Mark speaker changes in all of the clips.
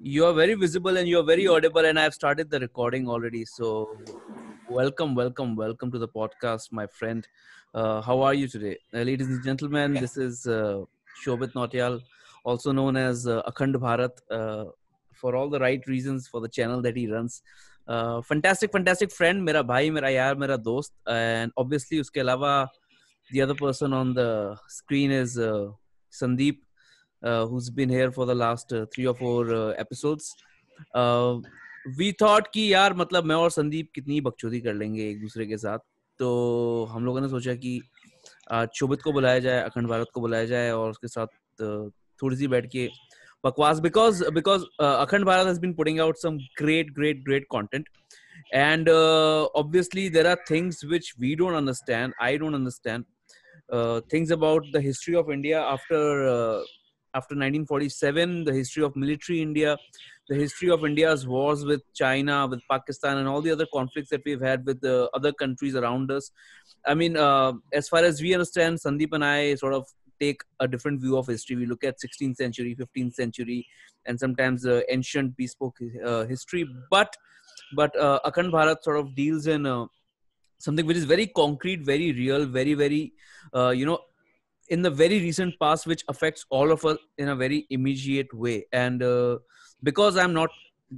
Speaker 1: you are very visible and you are very audible and i've started the recording already so welcome welcome welcome to the podcast my friend uh, how are you today uh, ladies and gentlemen this is uh, shobit notyal also known as uh, akhand bharat uh, for all the right reasons for the channel that he runs uh, fantastic fantastic friend mera bhai mera yaar mera dost and obviously uske alawa the other person on the screen is uh, sandeep Uh, who's been here for the last uh, three or four uh, episodes. We thought कि यार मतलब मैं और संदीप कितनी बकचोदी कर लेंगे एक दूसरे के साथ तो हम लोगों ने सोचा कि आज शोभित को बुलाया जाए अखंड भारत को बुलाया जाए और उसके साथ थोड़ी सी बैठ के बकवास because because Akhand Bharat has been putting out some great great great content and obviously there are things which we don't understand I don't understand things about the history of India after after 1947, the history of military India, the history of India's wars with China, with Pakistan, and all the other conflicts that we've had with the other countries around us. I mean, uh, as far as we understand, Sandeep and I sort of take a different view of history. We look at 16th century, 15th century, and sometimes uh, ancient bespoke uh, history. But but uh, Akhand Bharat sort of deals in uh, something which is very concrete, very real, very very uh, you know in the very recent past which affects all of us in a very immediate way and uh, because i'm not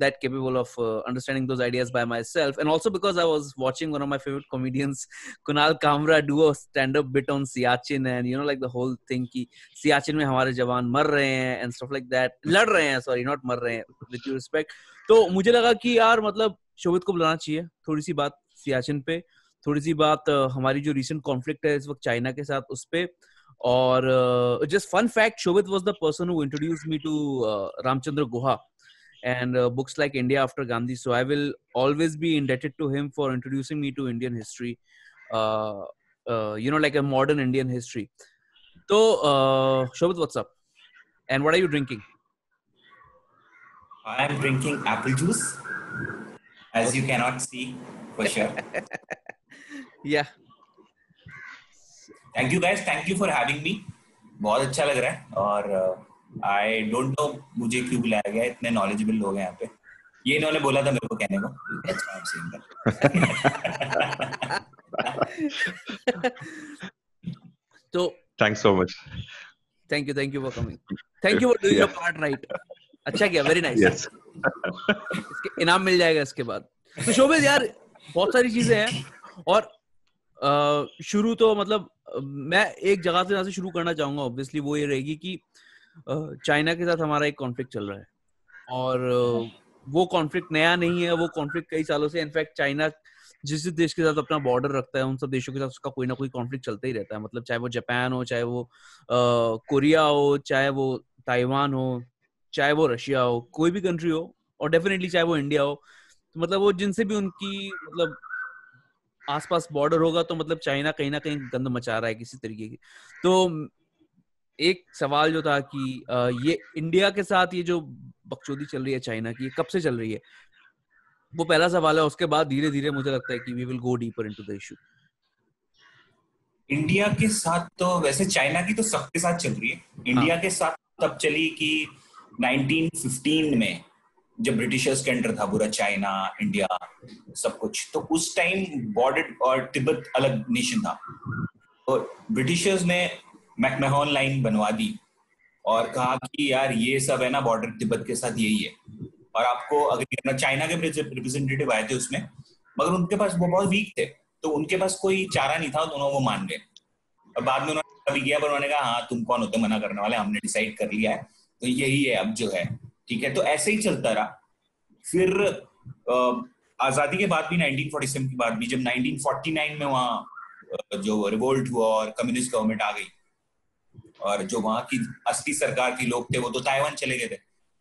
Speaker 1: that capable of uh, understanding those ideas by myself and also because i was watching one of my favorite comedians kunal kamra do a stand up bit on siachen and you know like the whole thing ki siachen mein hamare jawan mar rahe hain and stuff like that lad rahe hain sorry not mar rahe hain with your respect तो मुझे लगा कि यार मतलब शोभित को बुलाना चाहिए थोड़ी सी बात सियाचिन पे थोड़ी सी बात हमारी जो रिसेंट कॉन्फ्लिक्ट है इस वक्त चाइना के साथ उस पर or uh, just fun fact shobit was the person who introduced me to uh, ramchandra guha and uh, books like india after gandhi so i will always be indebted to him for introducing me to indian history you know like a modern indian history so uh, shobit what's up and what are you drinking
Speaker 2: i am drinking apple juice as you cannot see for sure
Speaker 1: yeah
Speaker 2: thank you guys thank you for having me बहुत अच्छा लग रहा है और I don't know मुझे क्यों बुलाया गया इतने नॉलेजेबल लोग हैं यहाँ पे ये इन्होंने बोला था मेरे को कहने को
Speaker 3: तो thanks so much
Speaker 1: thank you thank you for coming thank you for doing your part right अच्छा किया वेरी नाइस इसके इनाम मिल जाएगा इसके बाद तो शोबे यार बहुत सारी चीजें हैं और uh, शुरू तो मतलब मैं एक जगह से से शुरू करना चाहूंगा ऑब्वियसली वो ये रहेगी कि चाइना के साथ हमारा एक कॉन्फ्लिक्ट चल रहा है और वो कॉन्फ्लिक्ट नया नहीं है वो कॉन्फ्लिक्ट कई सालों से इनफैक्ट चाइना जिस जिस देश के साथ अपना बॉर्डर रखता है उन सब देशों के साथ उसका कोई ना कोई कॉन्फ्लिक्ट चलता ही रहता है मतलब चाहे वो जापान हो चाहे वो कोरिया हो चाहे वो ताइवान हो चाहे वो रशिया हो कोई भी कंट्री हो और डेफिनेटली चाहे वो इंडिया हो तो मतलब वो जिनसे भी उनकी मतलब आसपास बॉर्डर होगा तो मतलब चाइना कहीं ना कहीं गंद मचा रहा है किसी तरीके की तो एक सवाल जो था कि ये इंडिया के साथ ये जो बकचोदी चल रही है चाइना की कब से चल रही है वो पहला सवाल है उसके बाद धीरे धीरे मुझे लगता है कि we will go deeper into the issue
Speaker 2: India के साथ तो वैसे चाइना की तो सबके साथ चल रही है इंडिया हाँ. के साथ तब चली कि 1915 में जब ब्रिटिशर्स के अंडर था पूरा चाइना इंडिया सब कुछ तो उस टाइम बॉर्डर और तिब्बत अलग नेशन था तो ब्रिटिशर्स ने मैकमेहन लाइन बनवा दी और कहा कि यार ये सब है ना बॉर्डर तिब्बत के साथ यही है और आपको अगर चाइना के रिप्रेजेंटेटिव आए थे उसमें मगर उनके पास वो बहुत वीक थे तो उनके पास कोई चारा नहीं था दोनों वो मान गए और बाद में उन्होंने कभी किया पर उन्होंने कहा हाँ तुम कौन होते मना करने वाले हमने डिसाइड कर लिया है तो यही है अब जो है ठीक है तो ऐसे ही चलता रहा फिर आजादी के बाद भी 1947 के बाद भी जब 1949 में वहां जो रिवोल्ट हुआ और कम्युनिस्ट गवर्नमेंट आ गई और जो वहां की असली सरकार की लोग थे वो तो ताइवान चले गए थे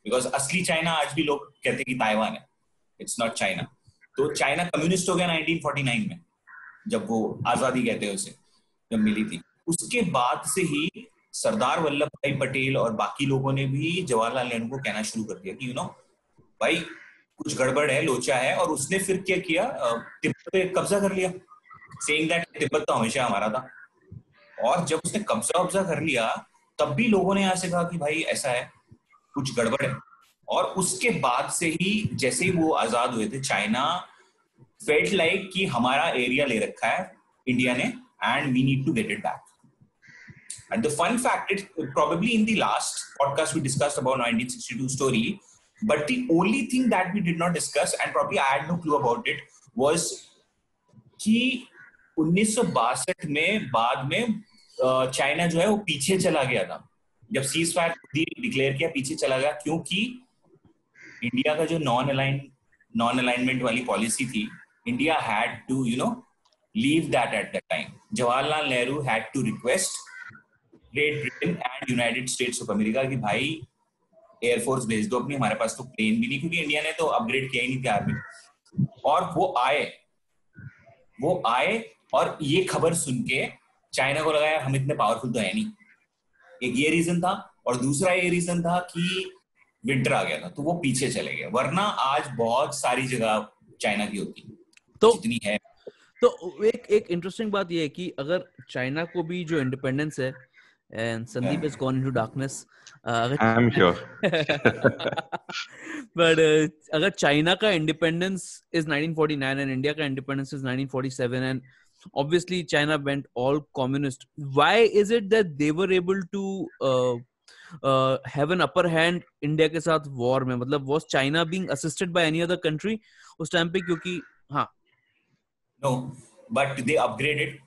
Speaker 2: बिकॉज असली चाइना आज भी लोग कहते कि ताइवान है इट्स नॉट चाइना तो चाइना कम्युनिस्ट हो गया 1949 में जब वो आजादी कहते हैं उसे जब मिली थी उसके बाद से ही सरदार वल्लभ भाई पटेल और बाकी लोगों ने भी जवाहरलाल नेहरू को कहना शुरू कर दिया कि यू you नो know, भाई कुछ गड़बड़ है लोचा है और उसने फिर क्या किया तिब्बत पे कब्जा कर लिया सेइंग दैट तिब्बत तो हमेशा हमारा था और जब उसने कब्जा वब्जा कर लिया तब भी लोगों ने यहां से कहा कि भाई ऐसा है कुछ गड़बड़ है और उसके बाद से ही जैसे ही वो आजाद हुए थे चाइना फेल्ट लाइक कि हमारा एरिया ले रखा है इंडिया ने and we need to get it back And the fun fact it probably in the last podcast we discussed about 1962 story, but the only thing that we did not discuss, and probably I had no clue about it, was कि 1962 में बाद में China जो है वो पीछे चला गया था जब सीज फायर डिक्लेयर किया पीछे चला गया क्योंकि इंडिया का जो नॉन अलाइन नॉन अलाइनमेंट वाली पॉलिसी थी India had to you know leave that at the time Jawaharlal Nehru had to request Great Britain and United States of America की भाई एयरफोर्स भेज दो अपनी हमारे पास तो प्लेन भी नहीं क्योंकि इंडिया ने तो अपग्रेड किया ही नहीं था आर्मी और वो आए वो आए और ये खबर सुन के चाइना को लगाया हम इतने पावरफुल तो है नहीं एक ये रीजन था और दूसरा ये रीजन था कि विंटर आ गया था तो वो पीछे चले गए वरना आज बहुत सारी जगह चाइना की होती
Speaker 1: तो जितनी है तो एक एक इंटरेस्टिंग बात यह है कि अगर चाइना को भी जो इंडिपेंडेंस है and Sandeep has gone into darkness.
Speaker 3: Uh, I'm here.
Speaker 1: but uh, अगर independence का 1949 and India's independence is 1947 and obviously China went all communist. Why is it that they were able to uh, uh, have an upper hand India के साथ war में? मतलब was China being assisted by any other country उस time पे क्योंकि
Speaker 2: No, but they upgraded.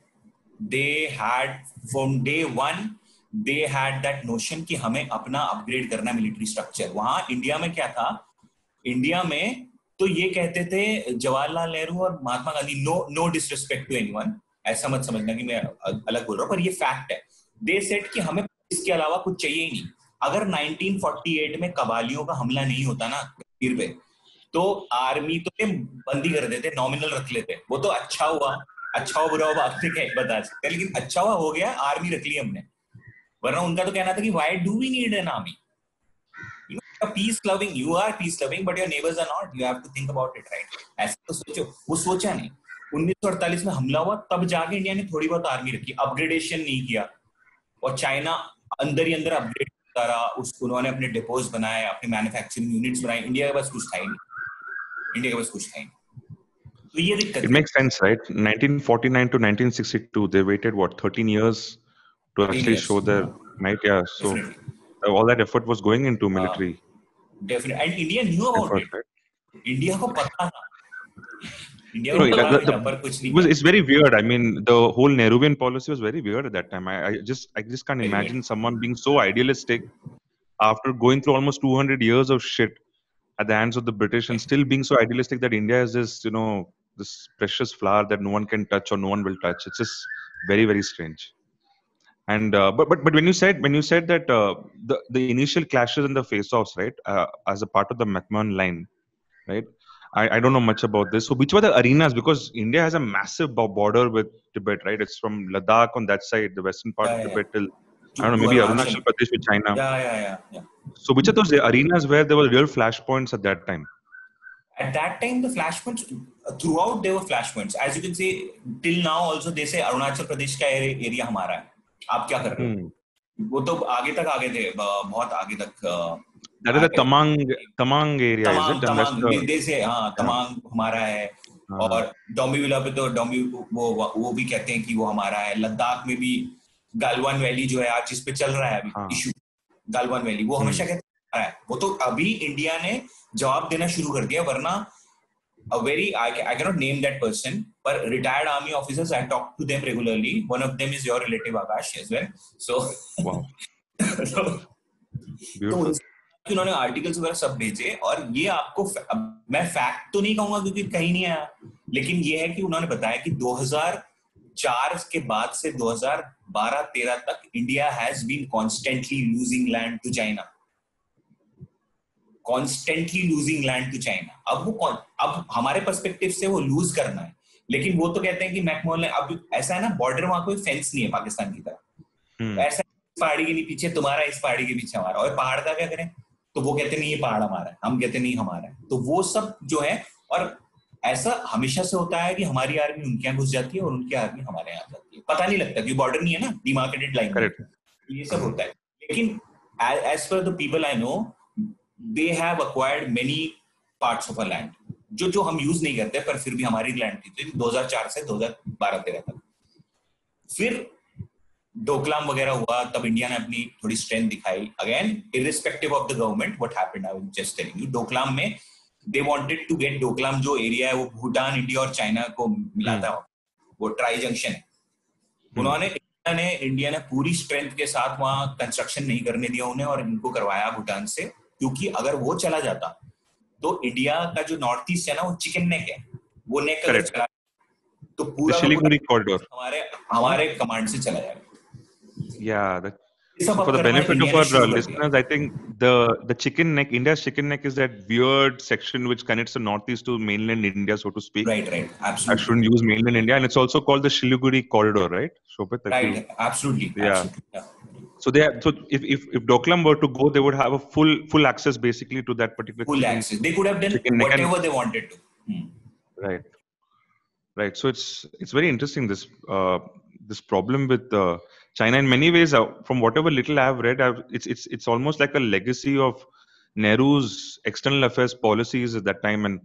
Speaker 2: They had from day one they had that notion कि हमें अपना अपग्रेड करना है मिलिट्री स्ट्रक्चर वहां इंडिया में क्या था इंडिया में तो ये कहते थे जवाहरलाल नेहरू और Mahatma Gandhi no no disrespect to anyone ऐसा मत समझना कि मैं अलग बोल रहा हूँ पर ये फैक्ट है दे सेट कि हमें इसके अलावा कुछ चाहिए ही नहीं अगर 1948 में कबालियों का हमला नहीं होता ना कश्मीर पे तो आर्मी तो बंदी कर देते नॉमिनल रख लेते वो तो अच्छा हुआ अच्छा हुआ बुरा हुआ आपने क्या बता सकते लेकिन अच्छा हुआ हो गया आर्मी रख ली हमने वरना उनका तो कहना था कि why do we need an army you are peace loving you are peace loving but your neighbours are not you have to think about it right ऐसे तो सोचो वो सोचा नहीं 1948 में हमला हुआ तब जाके इंडिया ने थोड़ी बहुत आर्मी रखी अपग्रेडेशन नहीं किया और चाइना अंदर ही अंदर अपग्रेड करता रहा उसको उन्होंने अपने डिपोज बनाए अपने मैन्युफैक्चरिंग यूनिट्स बनाए इंडिया के पास कुछ था ही नहीं इंडिया के पास कुछ था ही नहीं तो
Speaker 3: ये दिक्कत it makes sense right 1949 to 1962 they waited what 13 years to actually yes. show their might. Yeah, so Definitely. all that effort was going into military.
Speaker 2: definitely, and India knew about effort, it. Right? India ko pata tha.
Speaker 3: India no, like the, the, it was, it's very weird. I mean, the whole Nehruvian policy was very weird at that time. I, I just I just can't imagine someone being so idealistic after going through almost 200 years of shit at the hands of the British and still being so idealistic that India is this, you know, this precious flower that no one can touch or no one will touch. It's just very, very strange and uh, but, but but when you said when you said that uh, the the initial clashes and the face-offs right uh, as a part of the McMahon line right I, I don't know much about this so which were the arenas because India has a massive border with Tibet right it's from Ladakh on that side the western part yeah, of Tibet yeah. till I don't know maybe Arunachal Pradesh with China
Speaker 2: yeah yeah yeah yeah so
Speaker 3: which are those arenas where there were real flashpoints at that time
Speaker 2: at that time the flashpoints throughout there were flashpoints as you can see till now also they say Arunachal Pradesh ka area hamara hai आप क्या कर रहे हो हम्म। वो तो आगे तक आगे थे बहुत आगे तक
Speaker 3: that is the Tamang Tamang area
Speaker 2: is it Tamang है हां तमांग हमारा है हाँ। और विला पे तो डोमी वो वो भी कहते हैं कि वो हमारा है लद्दाख में भी गालवान वैली जो है आज जिस पे चल रहा है अभी इशू गालवान वैली वो हमेशा हम्म। कहते हैं वो तो अभी इंडिया ने जवाब देना शुरू कर दिया वरना a very I, I cannot name that person but retired army officers i talk to them regularly one of them is your relative akash as well so wow so, Beautiful. तो उन्होंने articles वगैरह सब भेजे और ये आपको मैं fact तो नहीं कहूंगा क्योंकि कहीं नहीं आया लेकिन ये है कि उन्होंने बताया कि 2004 के बाद से 2012-13 तक India has been constantly losing land to China constantly losing land to China अब वो अब हमारे परस्पेक्टिव से वो लूज करना है लेकिन वो तो कहते हैं कि मैकमोल ने अब ऐसा है ना बॉर्डर वहां कोई फेंस नहीं है पाकिस्तान की तरफ हम्म। ऐसा पहाड़ी के पीछे तुम्हारा इस पहाड़ी के पीछे हमारा और पहाड़ का क्या करें तो वो कहते नहीं ये पहाड़ हमारा है हम कहते नहीं हमारा है तो वो सब जो है और ऐसा हमेशा से होता है कि हमारी आर्मी उनके यहाँ घुस जाती है और उनकी आर्मी हमारे यहाँ जाती है पता नहीं लगता क्योंकि बॉर्डर नहीं है ना डिमार्केटेड लाइन ये सब होता है लेकिन as per the people I know they have acquired many parts of a land जो जो हम यूज नहीं करते पर फिर भी हमारी लैंड थी तो 2004 से 2012 तेरह तक फिर डोकलाम वगैरह हुआ तब इंडिया ने अपनी थोड़ी स्ट्रेंथ दिखाई again irrespective of the government what happened I just telling you Doklam में they wanted to get Doklam जो एरिया है वो भूटान इंडिया और चाइना को मिला था हम्म। वो ट्राई जंक्शन है उन्होंने इंडिया हम्म। ने इंडिया ने पूरी स्ट्रेंथ के साथ वहां कंस्ट्रक्शन नहीं करने दिया उन्हें और इनको करवाया भूटान से क्योंकि अगर वो चला जाता तो इंडिया का जो नॉर्थ ईस्ट है ना वो चिकन नेक है वो नेक अगर
Speaker 3: चला तो पूरा हमारे
Speaker 2: हमारे कमांड से चला जाएगा
Speaker 3: या the So for the benefit of our uh, listeners, I think the the chicken neck, India's chicken neck, is that weird section which connects the northeast to mainland India, so to speak.
Speaker 2: Right, right, absolutely.
Speaker 3: I shouldn't use mainland India, and it's also called the Shiliguri corridor, right?
Speaker 2: Shobhit, right, absolutely. Yeah. Absolutely.
Speaker 3: yeah. So they have, so if, if if Doklam were to go, they would have a full full access basically to that particular.
Speaker 2: Full thing. access. They could have done they can, whatever they, can, they wanted to.
Speaker 3: Hmm. Right, right. So it's it's very interesting this uh, this problem with uh, China in many ways. Uh, from whatever little I have read, I've, it's it's it's almost like a legacy of Nehru's external affairs policies at that time, and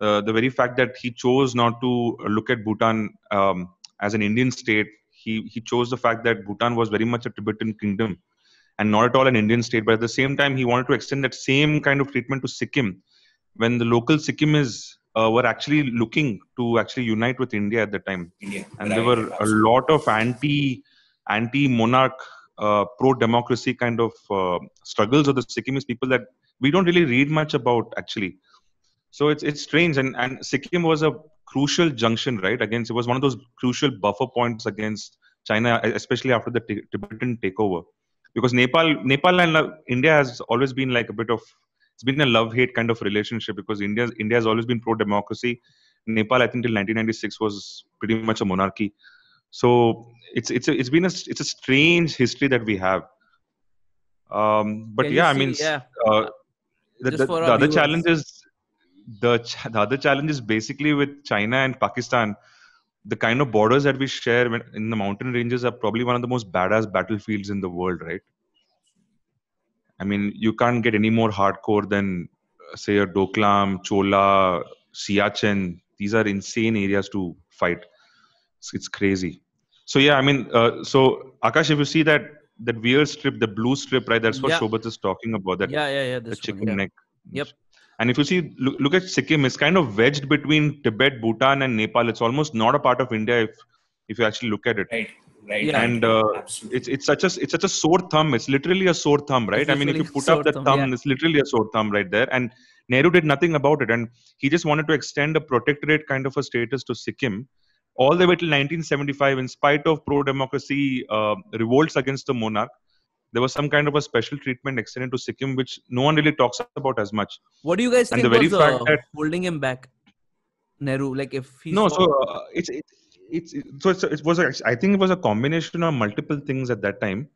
Speaker 3: uh, the very fact that he chose not to look at Bhutan um, as an Indian state he he chose the fact that Bhutan was very much a Tibetan kingdom and not at all an Indian state. But at the same time, he wanted to extend that same kind of treatment to Sikkim, when the local Sikkimis uh, were actually looking to actually unite with India at the time, India. and right. there were a lot of anti anti monarch. Uh, Pro democracy kind of uh, struggles of the Sikkimese people that we don't really read much about actually so it's it's strange and and sikkim was a crucial junction, right? Against it was one of those crucial buffer points against China, especially after the t- Tibetan takeover, because Nepal, Nepal and uh, India has always been like a bit of it's been a love-hate kind of relationship because India India has always been pro-democracy. Nepal, I think, till 1996 was pretty much a monarchy. So it's it's a, it's been a it's a strange history that we have. Um, but Can yeah, I mean, yeah. Uh, the, the, the other challenge is the, ch- the other challenge is basically with China and Pakistan. The kind of borders that we share in the mountain ranges are probably one of the most badass battlefields in the world, right? I mean, you can't get any more hardcore than, uh, say, a Doklam, Chola, Siachen. These are insane areas to fight. It's, it's crazy. So yeah, I mean, uh, so Akash, if you see that that weird strip, the blue strip, right? That's what yeah. is talking about. That yeah, yeah, yeah. The chicken one, yeah. neck.
Speaker 1: Yep.
Speaker 3: And if you see, look, look at Sikkim, it's kind of wedged between Tibet, Bhutan, and Nepal. It's almost not a part of India if if you actually look at
Speaker 2: it. Right. Right. Yeah.
Speaker 3: And uh, it's it's such a it's such a sore thumb. It's literally a sore thumb, right? I mean, if you put up the thumb, thumb yeah. it's literally a sore thumb right there. And Nehru did nothing about it, and he just wanted to extend a protectorate kind of a status to Sikkim all the way till 1975, in spite of pro-democracy uh, revolts against the monarch there was some kind of a special treatment extended to Sikkim, which no one really talks about as much.
Speaker 1: What do you guys and think the very was fact uh, that holding him back, Nehru? Like
Speaker 3: if he no, so uh, it's, it's, it's so it's, it was a, I think it was a combination of multiple things at that time.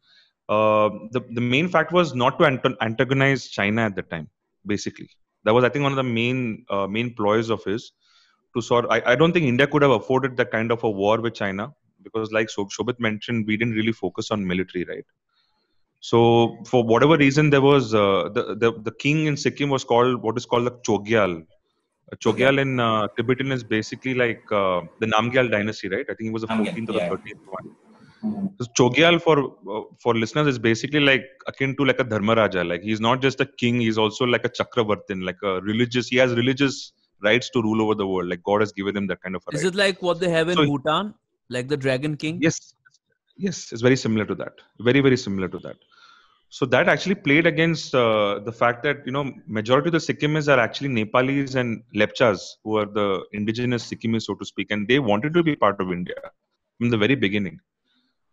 Speaker 3: Uh, the the main fact was not to antagonize China at that time. Basically, that was I think one of the main uh, main ploys of his. To sort, I, I don't think India could have afforded that kind of a war with China because, like Shobhit mentioned, we didn't really focus on military, right? So for whatever reason, there was uh, the, the, the king in Sikkim was called what is called the Chogyal. Uh, Chogyal in uh, Tibetan is basically like uh, the Namgyal dynasty, right? I think it was the 14th yeah. or the 13th one. Mm-hmm. So Chogyal for uh, for listeners is basically like akin to like a Dharmaraja. Like he's not just a king; he's also like a Chakravartin, like a religious. He has religious rights to rule over the world. Like God has given him that kind of.
Speaker 1: A right. is it like what they have in so, Bhutan, like the Dragon King?
Speaker 3: Yes, Yes, it's very similar to that. Very very similar to that. So that actually played against uh, the fact that you know majority of the Sikkimis are actually Nepalis and Lepchas who are the indigenous Sikkimis, so to speak, and they wanted to be part of India from the very beginning.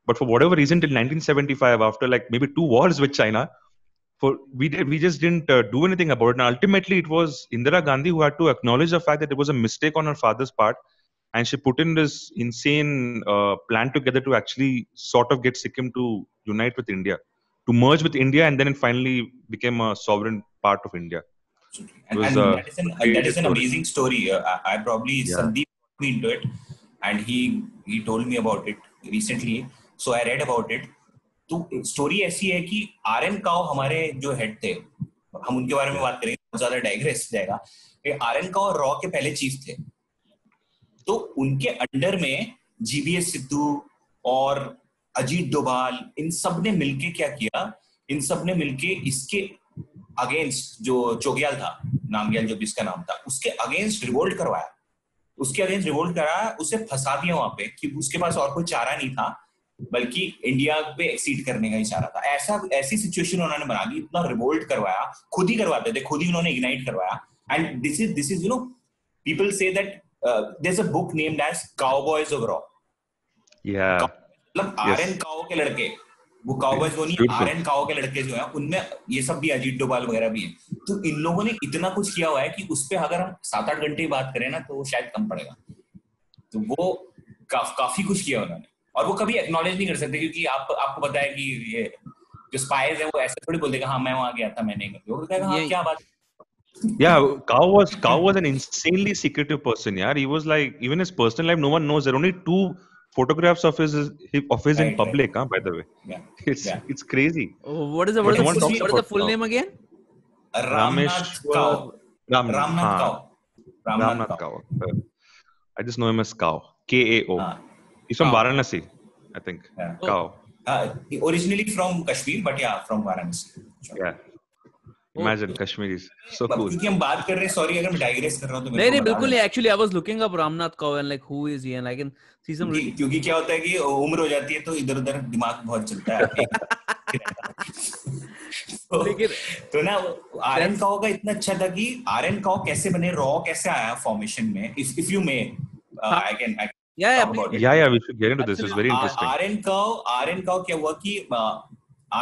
Speaker 3: But for whatever reason, till 1975, after like maybe two wars with China, for we did, we just didn't uh, do anything about it. And ultimately, it was Indira Gandhi who had to acknowledge the fact that it was a mistake on her father's part and she put in this insane uh, plan together to actually sort of get Sikkim to unite with India, to merge with India, and then it finally became a sovereign part of India.
Speaker 2: Was, and, uh, that is an, that is an amazing story. Uh, I, I, probably yeah. Sandeep put me into it, and he he told me about it recently. So I read about it. तो story ऐसी है कि R N Kao हमारे जो head थे हम उनके बारे में बात करेंगे बहुत ज्यादा डाइग्रेस जाएगा आर एन काओ रॉ के पहले चीफ थे तो उनके अंडर में जीवीएस सिद्धू और अजीत डोभाल इन सब ने मिलके क्या किया इन सब ने मिलके इसके अगेंस्ट जो चोग्याल था नामग्याल जो भी इसका नाम था उसके अगेंस्ट रिवोल्ट करवाया उसके अगेंस्ट रिवोल्ट कराया उसे फंसा दिया वहां पे कि उसके पास और कोई चारा नहीं था बल्कि इंडिया पे एक्सीड करने का ही चारा था ऐसा ऐसी सिचुएशन उन्होंने बना दी इतना रिवोल्ट करवाया खुद ही करवाते थे खुद ही उन्होंने इग्नाइट करवाया and this is this is you know people say that Uh, there's a book named as Cowboys of Raw.
Speaker 3: Yeah. मतलब
Speaker 2: आर एन काओ के लड़के वो काउबॉयज वो नहीं आर एन काओ के लड़के जो है उनमें ये सब भी अजीत डोभाल वगैरह भी है तो इन लोगों ने इतना कुछ किया हुआ है कि उस पर अगर हम सात आठ घंटे बात करें ना तो वो शायद कम पड़ेगा तो वो का, काफी कुछ किया उन्होंने और वो कभी एक्नोलेज नहीं कर सकते क्योंकि आप आपको बताया कि ये जो स्पाइज है वो ऐसे थोड़ी बोल देगा हाँ मैं वहां गया था मैंने वो
Speaker 3: कहेगा हाँ क्या बात है yeah, Cow was Cow was an insanely secretive person. Yeah, he was like even his personal life, no one knows. There are only two photographs of his of his right, in public. Right. Huh, by the way, yeah, it's yeah. it's crazy.
Speaker 1: Oh, what is the what, is, the, full, what is the full name again?
Speaker 2: Ramesh Cow. Ram,
Speaker 3: ram Cow. Cow. I just know him as Cow. K A O. Ah. He's from Varanasi, I think. Yeah. Cow. Oh.
Speaker 2: Uh, originally from Kashmir, but yeah, from Varanasi.
Speaker 3: Sure. Yeah. imagine kashmiris so cool
Speaker 2: ki hum baat kar rahe hain sorry agar main digress kar raha hu
Speaker 1: to nahi nahi bilkul nahi actually i was looking up ramnath kaur and like who is he and i can see some
Speaker 2: क्योंकि क्या होता है कि उम्र हो जाती है तो इधर-उधर दिमाग बहुत चलता है लेकिन तो ना आर एन काओ का इतना अच्छा था कि आर एन काओ कैसे बने रॉ कैसे आया फॉर्मेशन में if if you may I can
Speaker 3: या या या या we should get into this is very interesting R N Kao R N Kao क्या हुआ कि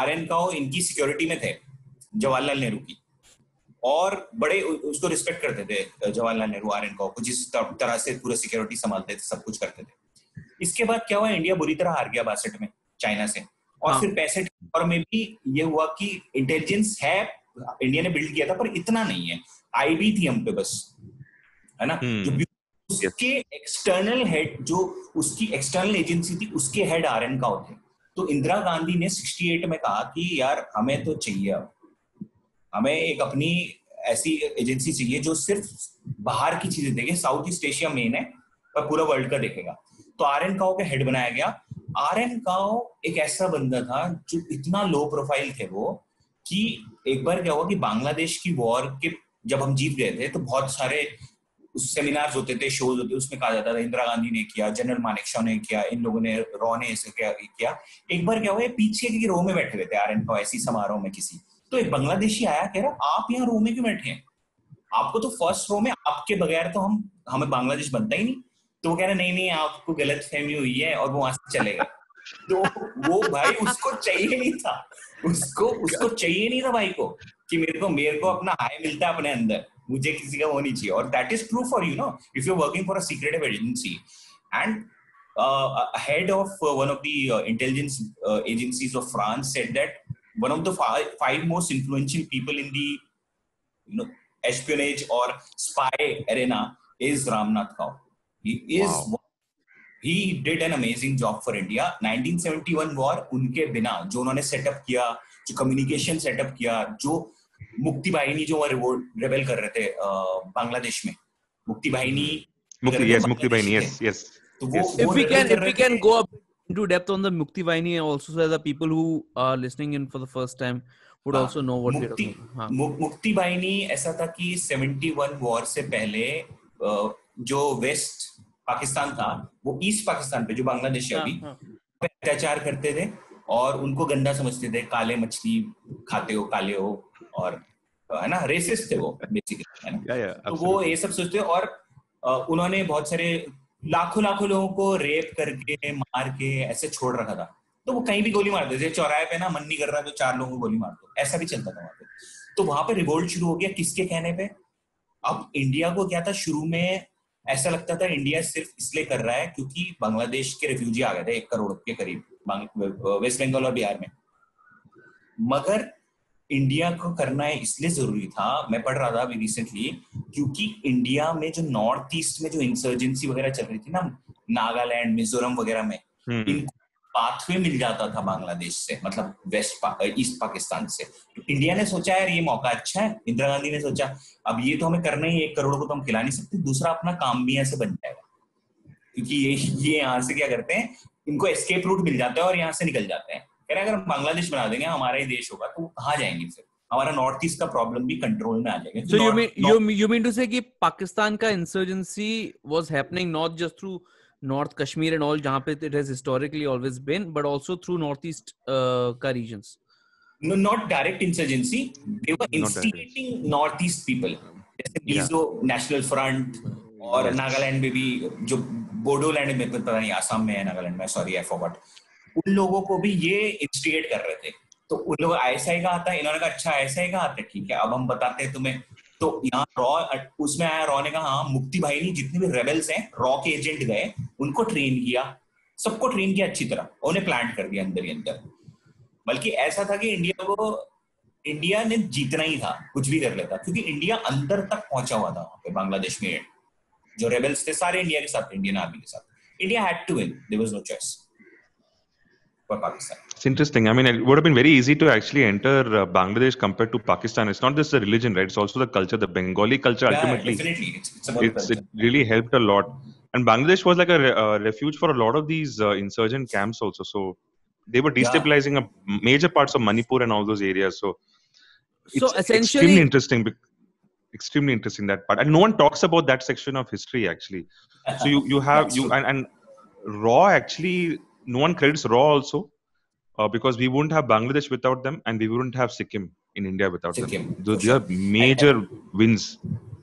Speaker 3: आर एन काओ इनकी सिक्योरिटी
Speaker 2: में थे जवाहरलाल नेहरू की और बड़े उसको रिस्पेक्ट करते थे जवाहरलाल नेहरू आर एन को जिस तरह से पूरा सिक्योरिटी संभालते थे सब कुछ करते थे इसके बाद क्या हुआ इंडिया बुरी तरह हार गया बासठ में चाइना से और हाँ। फिर पैंसठ और में भी ये हुआ कि इंटेलिजेंस है इंडिया ने बिल्ड किया था पर इतना नहीं है आईबी थी हम पे बस है ना हम्म। जो उसके एक्सटर्नल हेड जो उसकी एक्सटर्नल एजेंसी थी उसके हेड आर का होते तो इंदिरा गांधी ने 68 में कहा कि यार हमें तो चाहिए अब हमें एक अपनी ऐसी एजेंसी चाहिए जो सिर्फ बाहर की चीजें देखे साउथ ईस्ट एशिया मेन है पर पूरा वर्ल्ड का देखेगा तो आर एन काओ का हेड बनाया गया आर एन काओ एक ऐसा बंदा था जो इतना लो प्रोफाइल थे वो कि एक बार क्या हुआ कि बांग्लादेश की वॉर के जब हम जीत गए थे तो बहुत सारे सेमिनार्स होते थे शोज होते उसमें कहा जाता था इंदिरा गांधी ने किया जनरल मानिक शाह ने किया इन लोगों ने रॉ ने ऐसे किया, किया एक बार क्या हुआ पीछे की रो में बैठे हुए थे आर एन काओ ऐसी समारोह में किसी तो एक बांग्लादेशी आया कह रहा आप यहाँ रो में क्यों बैठे हैं आपको तो फर्स्ट रो में आपके बगैर तो हम हमें बांग्लादेश बनता ही नहीं तो वो कह रहे नहीं नहीं आपको गलत फहमी हुई है और वो वहां से चले गए तो वो भाई उसको चाहिए नहीं था उसको उसको चाहिए नहीं था भाई को कि मेरे को मेरे को अपना हाई मिलता है अपने अंदर मुझे किसी का वो नहीं चाहिए और that is true for you know if you working for a secretive agency and head of one of the intelligence agencies of France said that one of the five, five most influential people in the you know espionage or spy arena is Ramnath Kaur. He is wow. he did an amazing job for India. 1971 war unke bina jo war उनके बिना जो उन्होंने setup किया जो communication setup किया जो मुक्ति बाहिनी जो rebel कर रहे थे बांग्लादेश में मुक्ति बाहिनी मुक्ति यस मुक्ति
Speaker 1: बाहिनी yes yes so yes. if we can if we can go up into depth on the Mukti Vaini also so the people who are listening in for the first time would हाँ, also know what मुक्ति, हाँ. मु, Mukti
Speaker 2: Vaini ऐसा था कि 71 war से पहले जो वेस्ट पाकिस्तान था वो ईस्ट पाकिस्तान पे जो बांग्लादेश है हाँ, अभी हाँ. अत्याचार करते थे और उनको गंदा समझते थे काले मछली खाते हो काले हो और है ना रेसिस्ट थे वो बेसिकली है ना yeah, yeah, तो वो ये सब सोचते और उन्होंने बहुत सारे लाखों लाखों लोगों को रेप करके मार के ऐसे छोड़ रखा था तो वो कहीं भी गोली मारते थे चौराहे पे ना मन नहीं कर रहा तो चार लोगों को गोली मार दो ऐसा भी चलता था वहां पे तो वहां पे रिवोल्ट शुरू हो गया किसके कहने पे अब इंडिया को क्या था शुरू में ऐसा लगता था इंडिया सिर्फ इसलिए कर रहा है क्योंकि बांग्लादेश के रिफ्यूजी आ गए थे एक करोड़ के करीब वेस्ट बंगाल और बिहार में मगर इंडिया को करना है इसलिए जरूरी था मैं पढ़ रहा था अभी रिसेंटली क्योंकि इंडिया में जो नॉर्थ ईस्ट में जो इंसर्जेंसी वगैरह चल रही थी ना नागालैंड मिजोरम वगैरह में हम्म। इनको पाथवे मिल जाता था बांग्लादेश से मतलब वेस्ट पा, ईस्ट पाकिस्तान से तो इंडिया ने सोचा यार ये मौका अच्छा है इंदिरा गांधी ने सोचा अब ये तो हमें करना ही एक करोड़ को तो हम खिला नहीं सकते दूसरा अपना काम भी ऐसे बन जाएगा क्योंकि ये ये यहाँ से क्या करते हैं इनको एस्केप रूट मिल जाता है और यहाँ से निकल जाते हैं कह रहे अगर हम बांग्लादेश बना देंगे हमारा ही देश होगा तो कहा जाएंगे फिर हमारा नॉर्थ ईस्ट का प्रॉब्लम भी कंट्रोल में आ जाएगा
Speaker 1: so you mean you mean to say कि पाकिस्तान का insurgency was happening not just through north Kashmir and all जहां पे it has historically always been but also through
Speaker 2: north east का regions no, not direct insurgency. They were instigating northeast people. जैसे Mizo national front और नागालैंड में भी जो बोडोलैंड में पता नहीं आसाम में है नागालैंड में सॉरी आई फॉरगॉट उन लोगों को भी ये इंस्टिगेट कर रहे थे तो उन लोग आईएसआई का आता है इन्होंने कहा अच्छा आईएसआई का आता है ठीक है अब हम बताते हैं तुम्हें तो यहाँ रॉ उसमें आया रॉ ने कहा हाँ मुक्ति भाई नहीं जितने भी रेबल्स हैं रॉ के एजेंट गए उनको ट्रेन किया सबको ट्रेन किया अच्छी तरह उन्हें प्लांट कर दिया अंदर ही अंदर बल्कि ऐसा था कि इंडिया को इंडिया ने जीतना ही था कुछ भी कर लेता क्योंकि इंडिया अंदर तक पहुंचा हुआ था वहां पे बांग्लादेश में जो रेबल्स थे सारे इंडिया के साथ इंडियन आर्मी के साथ India had to win there was no choice
Speaker 3: for Pakistan. It's interesting. I mean, it would have been very easy to actually enter uh, Bangladesh compared to Pakistan. It's not just the religion, right? It's also the culture, the Bengali culture. Yeah, ultimately, definitely, it's, it's about it's, It really helped a lot. And Bangladesh was like a refuge for a lot of these uh, insurgent camps also. So they were destabilizing yeah. major parts of Manipur and all those areas. So so it's essentially extremely interesting extremely interesting that part and no one talks about that section of history actually so you you have you and, and raw actually no one credits Raw also uh, because we wouldn't have Bangladesh without them, and we wouldn't have Sikkim in India without Sikkim, them. Those are major I, I, wins.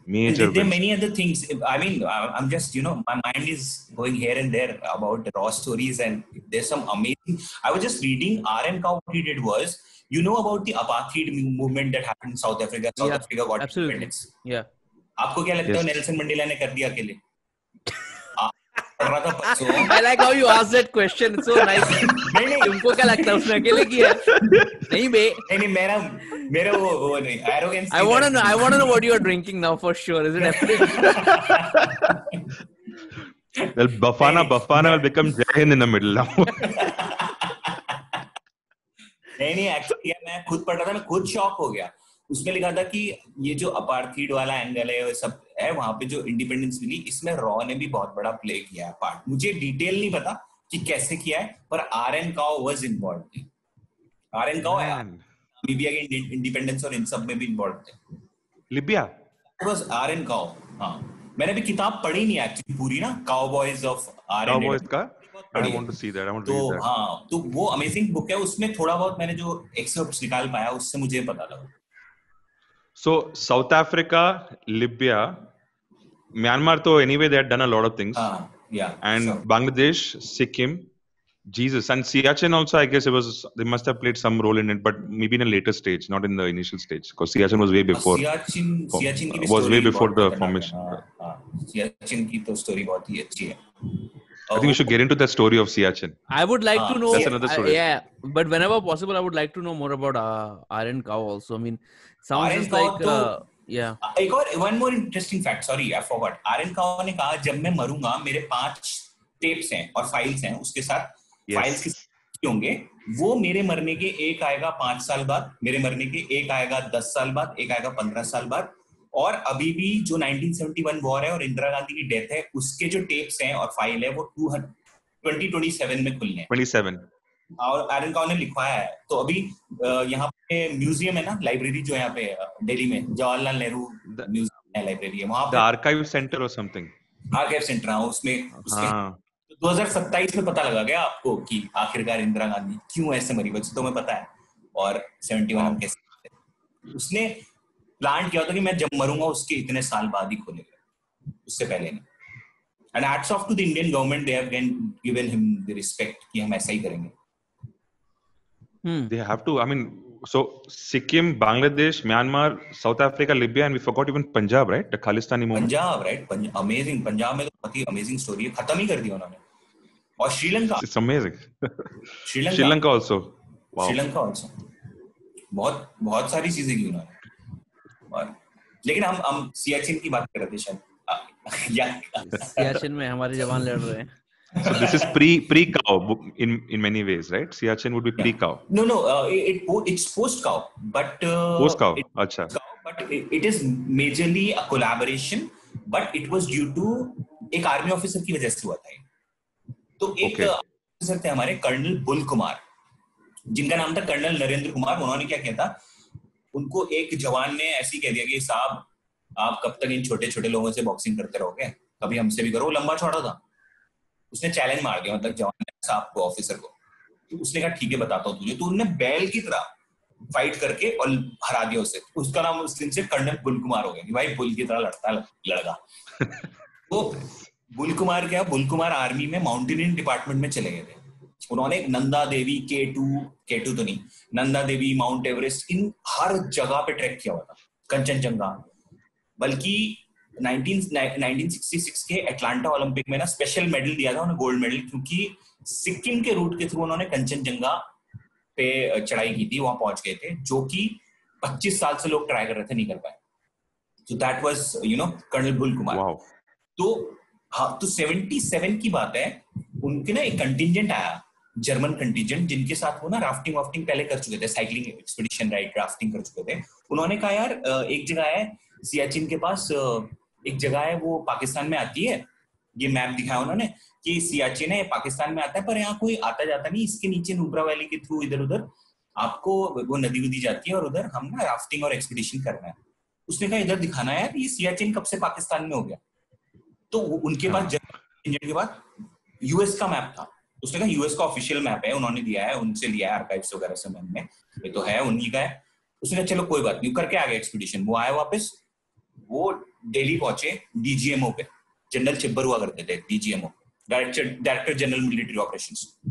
Speaker 3: Major. There,
Speaker 2: there are many other things. I mean, uh, I'm just you know, my mind is going here and there about raw stories, and there's some amazing. I was just reading R and Cow. What he did was, you know, about the apartheid movement that happened in South Africa. South yeah, Africa got absolutely.
Speaker 1: independence. Yeah.
Speaker 2: आपको क्या लगता है Nelson Mandela ने कर दिया अकेले
Speaker 1: पढ़ रहा था परसों I like how you asked that question so nice नहीं नहीं तुमको क्या लगता है उसने
Speaker 2: अकेले किया नहीं बे नहीं नहीं मेरा मेरा वो वो नहीं arrogance I want to know
Speaker 1: I want to know what you are drinking now for sure is it apple
Speaker 3: Well, Bafana, Bafana will become Jain in the middle now. नहीं नहीं एक्चुअली मैं खुद पढ़ रहा था मैं खुद शॉक
Speaker 2: हो गया उसमें लिखा था कि ये जो अपार्थीड वाला एंगल है सब है वहां पे जो इंडिपेंडेंस मिली इसमें रॉ ने भी बहुत बड़ा प्ले किया है पार्ट मुझे डिटेल नहीं पता कि कैसे किया है पर R N Kao was involve थे आर एन काओ लिबिया के इंडिपेंडेंस और इन सब में भी इन्वॉल्व थे लिबिया बस आर एन काओ हाँ मैंने भी किताब
Speaker 3: पढ़ी नहीं एक्चुअली पूरी ना काओ बॉयज ऑफ आर एन का I want to see that I want to read that तो वो अमेजिंग बुक है उसमें
Speaker 2: थोड़ा बहुत मैंने जो एक्सर्प्ट्स निकाल पाया उससे मुझे पता लगा
Speaker 3: So South Africa, Libya, Myanmar, though anyway, they had done a lot of things. Uh, yeah. And Bangladesh, Sikkim, Jesus, and Siachen also. I guess it was they must have played some role in it, but maybe in a later stage, not in the initial stage, because Siachen was way ah, before. Uh, Siachen, form, Siachen was way before the
Speaker 2: formation. हाँ, हाँ, सियाचिन की तो
Speaker 3: Oh. I think we should get into the story of Siachen.
Speaker 1: I would like uh, to know. That's another story. I, yeah, but whenever possible, I would like to know more about uh, Iron Cow also. I mean, sounds Iron just Cow like. Uh, yeah.
Speaker 2: एक और one more interesting fact sorry I forgot R N Kao ने कहा जब मैं मरूंगा मेरे पांच tapes हैं और फाइल्स हैं उसके साथ yes. फाइल्स के होंगे वो मेरे मरने के एक आएगा पांच साल बाद मेरे मरने के एक आएगा दस साल बाद एक आएगा पंद्रह साल बाद और अभी भी जो 1971 वॉर है और इंदिरा गांधी की डेथ है उसके जो टेप्स हैं और फाइल है वो
Speaker 3: टू ट्वेंटी में
Speaker 2: खुलने
Speaker 3: हैं
Speaker 2: और एरन कॉल ने लिखवाया है तो अभी यहाँ पे म्यूजियम है ना लाइब्रेरी जो यहाँ पे दिल्ली में जवाहरलाल नेहरू म्यूजियम है लाइब्रेरी है वहाँ
Speaker 3: आर्काइव सेंटर और समथिंग आर्काइव
Speaker 2: सेंटर हाँ उसमें हाँ. 2027 तो में पता लगा गया आपको कि आखिरकार इंदिरा गांधी क्यों ऐसे मरी बच्चे तो मैं पता है और 71 हम कैसे उसने प्लांट क्या होता है कि मैं जब मरूंगा उसके इतने साल बाद ही खोलेगा उससे पहले नहीं and एट्स of to the Indian government they have given him the respect कि हम ऐसा ही करेंगे
Speaker 3: they have to I mean so Sikkim, Bangladesh, Myanmar, South Africa, Libya, and we forgot even Punjab, right? The Khalistani
Speaker 2: movement. Punjab, right? Punjab, amazing. Punjab में तो बहुत ही amazing story है. खत्म ही कर दिया उन्होंने. और Sri Lanka.
Speaker 3: It's amazing. Sri Lanka. Sri Lanka
Speaker 2: also. Wow. Sri Lanka also. बहुत बहुत सारी चीजें की उन्होंने. और लेकिन हम हम सियाचिन की बात कर रहे थे शायद
Speaker 1: सियाचिन में हमारे जवान लड़ रहे हैं
Speaker 3: so this is pre pre cow in in many ways right siachen would be pre cow yeah.
Speaker 2: no no uh, it, it it's post cow but
Speaker 3: uh, post cow acha cow,
Speaker 2: but it, it is majorly a collaboration but it was due to ek army officer ki wajah se hua tha to ek okay. Officer थे हमारे colonel Bull Kumar जिनका नाम था colonel Narendra Kumar उन्होंने क्या किया था उनको एक जवान ने ऐसी कह दिया कि साहब आप कब तक इन छोटे छोटे लोगों से बॉक्सिंग करते रहोगे कभी हमसे भी करो वो लंबा छोड़ा था उसने चैलेंज मार दिया मतलब जवान ने साहब को ऑफिसर को तो उसने कहा ठीक है बताता हूँ तुझे तो उनने बैल की तरह फाइट करके और हरा दिया उसे उसका नाम उस दिन से कर्णन बुल कुमार हो गया भाई बुल की तरह लड़ता लड़का तो बुल कुमार क्या बुल कुमार आर्मी में माउंटेनियरिंग डिपार्टमेंट में चले गए थे उन्होंने Nanda Devi K two K two तो नहीं नंदा देवी माउंट एवरेस्ट इन हर जगह पे ट्रैक किया हुआ था कंचनजंगा बल्कि 19, 1966 के अटलांटा ओलंपिक में ना स्पेशल मेडल दिया था उन्हें गोल्ड मेडल क्योंकि सिक्किम के रूट के थ्रू उन्होंने कंचनजंगा पे चढ़ाई की थी वहां पहुंच गए थे जो कि 25 साल से लोग ट्राई कर रहे थे नहीं कर पाए तो that was you know colonel Bull Kumar तो हाँ तो 77 की बात है उनके ना एक कंटिजेंट आया जर्मन कंटीजेंट जिनके साथ वो ना राफ्टिंग वाफ्टिंग पहले कर चुके थे साइकिलिंग एक्सपीडिशन राइड राफ्टिंग कर चुके थे उन्होंने कहा यार एक जगह है सियाचिन के पास एक जगह है वो पाकिस्तान में आती है ये मैप दिखाया उन्होंने कि सियाचिन है पाकिस्तान में आता है पर यहाँ कोई आता जाता नहीं इसके नीचे नुबरा वैली के थ्रू इधर उधर आपको वो नदी उदी जाती है और उधर हम ना राफ्टिंग और एक्सपीडिशन करना है उसने कहा इधर दिखाना है ये सियाचिन कब से पाकिस्तान में हो गया तो उनके पास हाँ। जर्मन के बाद यूएस का मैप था उसने कहा यूएस का ऑफिशियल मैप है उन्होंने दिया है उनसे लिया है आर्काइव वगैरह से मैंने ये तो है उन्हीं का है उसने चलो कोई बात नहीं करके आ गया एक्सपीडिशन वो आया वापस वो डेली पहुंचे डीजीएमओ पे जनरल चिब्बर हुआ करते थे DGMO director director general military operation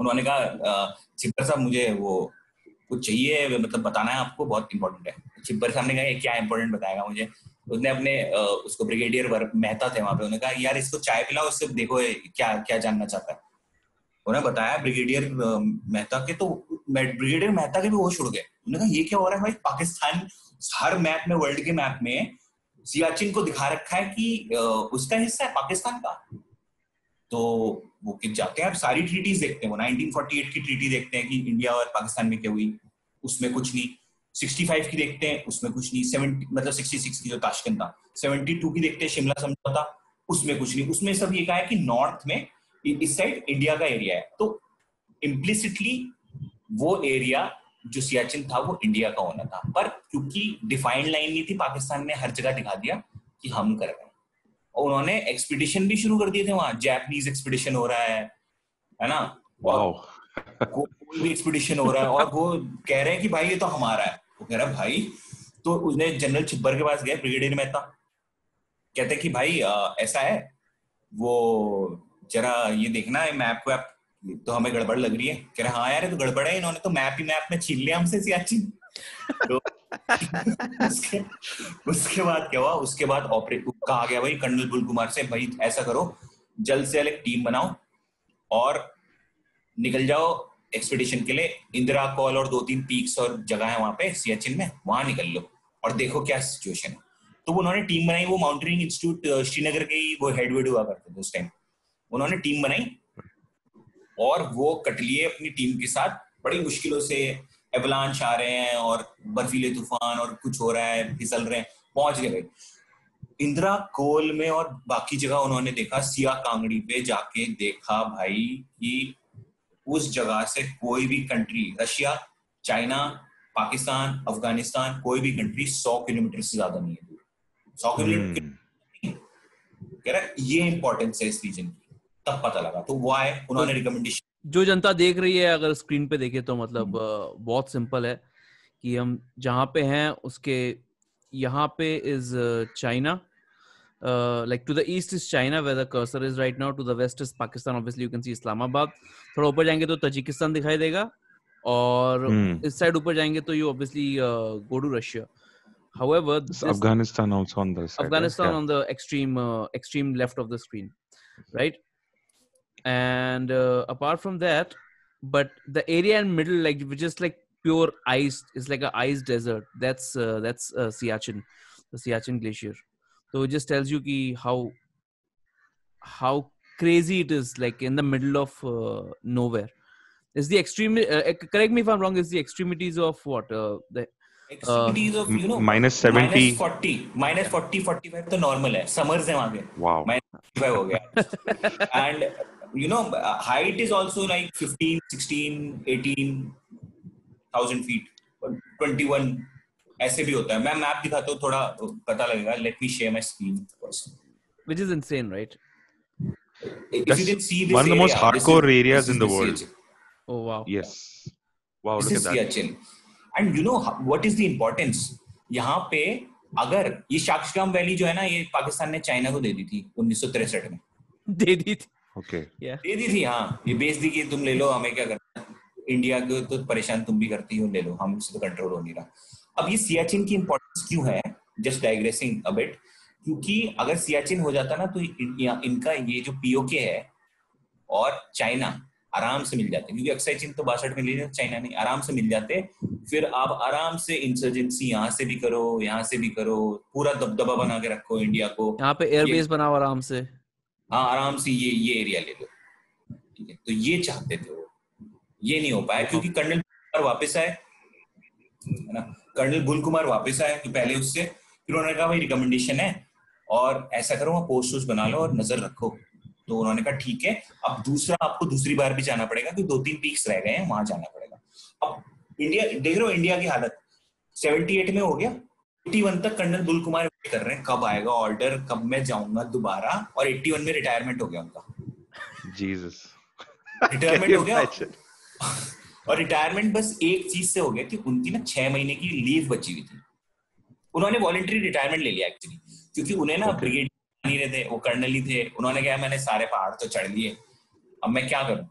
Speaker 2: उन्होंने कहा चिब्बर साहब मुझे वो कुछ चाहिए मतलब बताना है आपको बहुत इंपॉर्टेंट है चिब्बर साहब ने कहा क्या इंपॉर्टेंट बताएगा मुझे उसने अपने उसको ब्रिगेडियर मेहता थे वहां पे उन्होंने कहा यार इसको चाय पिलाओ उससे देखो क्या क्या जानना चाहता है उन्हें बताया ब्रिगेडियर मेहता के तो ब्रिगेडियर मेहता के भी वो छुड़ गए उन्होंने कहा ये क्या हो रहा है भाई पाकिस्तान हर मैप में वर्ल्ड के मैप में सियाचिन को दिखा रखा है कि उसका हिस्सा है पाकिस्तान का तो वो किस जाते हैं आप सारी ट्रीटीज देखते हैं वो 1948 की ट्रीटी देखते हैं कि इंडिया और पाकिस्तान में क्या हुई उसमें कुछ नहीं 65 की देखते हैं उसमें कुछ नहीं 70 मतलब 66 की जो ताशकंद था 72 की देखते हैं शिमला समझौता उसमें कुछ नहीं उसमें सब ये कहा है कि नॉर्थ में इस साइड इंडिया का एरिया है तो इम्प्लिसिटली वो एरिया जो सियाचिन था वो इंडिया का होना था पर क्योंकि डिफाइंड लाइन नहीं थी पाकिस्तान ने हर जगह दिखा दिया कि हम कर रहे हैं और उन्होंने एक्सपीडिशन भी शुरू कर दिए थे वहां जैपनीज एक्सपीडिशन हो
Speaker 3: रहा है है ना कोई भी एक्सपीडिशन
Speaker 2: हो रहा है और वो कह रहे हैं कि भाई ये तो हमारा है वो कह रहा है भाई तो उसने जनरल छिब्बर के पास गए ब्रिगेडियर मेहता कहते कि भाई आ, ऐसा है वो जरा ये देखना है मैप वैप तो हमें गड़बड़ लग रही है कह रहे हाँ यार तो गड़बड़ है इन्होंने तो मैप ही मैप में छीन लिया हमसे सियाची तो उसके उसके बाद क्या हुआ उसके बाद ऑपरेट कहा गया भाई कर्नल बुल कुमार से भाई ऐसा करो जल्द से जल्द टीम बनाओ और निकल जाओ एक्सपेडिशन के लिए इंदिरा कॉल और दो तीन पीक्स और जगह है वहां पे सियाचिन में वहां निकल लो और देखो क्या सिचुएशन है तो उन्होंने टीम बनाई वो माउंटेनिंग इंस्टीट्यूट श्रीनगर के ही वो हेडवेड हुआ करते थे उस टाइम उन्होंने टीम बनाई और वो कटलिए अपनी टीम के साथ बड़ी मुश्किलों से एवलांच आ रहे हैं और बर्फीले तूफान और कुछ हो रहा है फिसल रहे हैं पहुंच गए इंदिरा कोल में और बाकी जगह उन्होंने देखा सिया कांगड़ी पे जाके देखा भाई कि उस जगह से कोई भी country Russia China Pakistan Afghanistan कोई भी कंट्री सौ किलोमीटर से ज्यादा नहीं है दूर सौ किलोमीटर हम्म। कह रहा ये इंपॉर्टेंस है इस रीजन की तब पता लगा तो वो आए उन्होंने रिकमेंडेशन तो जो
Speaker 1: जनता देख रही है अगर स्क्रीन पे देखे तो मतलब हम्म। बहुत सिंपल है कि हम जहाँ पे हैं उसके यहाँ पे is China like to the east is China weather cursor is right now to the west is Pakistan obviously you can see Islamabad थोड़ा ऊपर जाएंगे तो तजिकिस्तान दिखाई देगा और hmm. इस साइड ऊपर जाएंगे तो you obviously go to Russia however Afghanistan afghanistan on the the side, afghanistan yeah. on the extreme uh, extreme left and uh, apart from that but the area in middle like which is like pure ice it's like a ice desert that's uh, that's uh, siachen the siachen glacier so it just tells you ki how how crazy it is like in the middle of uh, nowhere is the extreme uh, eh, correct me if i'm wrong is the extremities of what uh, the
Speaker 3: extremities of you know minus 70 minus 40
Speaker 2: minus 40 45 the normal है summers है 45 हो you know, height is also like 15, 16, 18 thousand feet 21 one ऐसे भी होता है मैं map दिखाता हूँ थोड़ा पता लगेगा let me share my screen
Speaker 1: which is insane right
Speaker 3: if you didn't see this one of the most area, hardcore is, areas in the world
Speaker 1: oh
Speaker 3: wow yes
Speaker 2: wow this look at that Siachen. and you know what is the importance यहाँ पे अगर ये शाक्षगाम valley जो है ना ये पाकिस्तान ने China को दे दी थी उन्नीस में
Speaker 1: दे दी थी
Speaker 3: ओके
Speaker 2: दे दी थी हाँ ये बेच दी कि तुम ले लो हमें क्या करना इंडिया को तो परेशान तुम भी करती हो ले लो हम उससे तो कंट्रोल हो नहीं रहा अब ये सियाचिन की इम्पोर्टेंस क्यों है जस्ट डाइग्रेसिंग अबेट क्योंकि अगर सियाचिन हो जाता ना तो इनका ये जो पीओके है और चाइना आराम से मिल जाते क्योंकि अक्सर चीन तो बासठ में मिलियन चाइना नहीं आराम से मिल जाते फिर आप आराम से इंसर्जेंसी यहाँ से भी करो यहाँ से भी करो पूरा दबदबा बना के रखो इंडिया को यहाँ पे एयरबेस बनाओ आराम से हाँ आराम से ये ये एरिया ले लो ठीक है तो ये चाहते थे वो ये नहीं हो पाया क्योंकि कर्नल कुमार वापस आए है ना कर्नल गुल कुमार वापिस आए कि पहले उससे फिर उन्होंने कहा भाई रिकमेंडेशन है और ऐसा करो वहां पोस्ट वोस्ट बना लो और नजर रखो तो उन्होंने कहा ठीक है अब दूसरा आपको दूसरी बार भी जाना पड़ेगा क्योंकि दो तीन पीक्स रह गए हैं वहां जाना पड़ेगा अब इंडिया देख रहे हो इंडिया की हालत एट में हो गया एट्टी वन तक कर्नल बुल कुमार वेट कर रहे हैं कब आएगा ऑर्डर कब मैं जाऊंगा दोबारा और एट्टी वन में रिटायरमेंट हो गया उनका
Speaker 3: जीजस रिटायरमेंट हो
Speaker 2: गया और रिटायरमेंट बस एक चीज से हो गया कि उनकी ना छह महीने की लीव बची हुई थी उन्होंने वॉलेंट्री रिटायरमेंट ले लिया एक्चुअली क्योंकि उन्हें ना ब्रिगेड नहीं रहे थे वो कर्नल ही थे उन्होंने कहा मैंने सारे पहाड़ तो चढ़ लिए अब मैं क्या करूं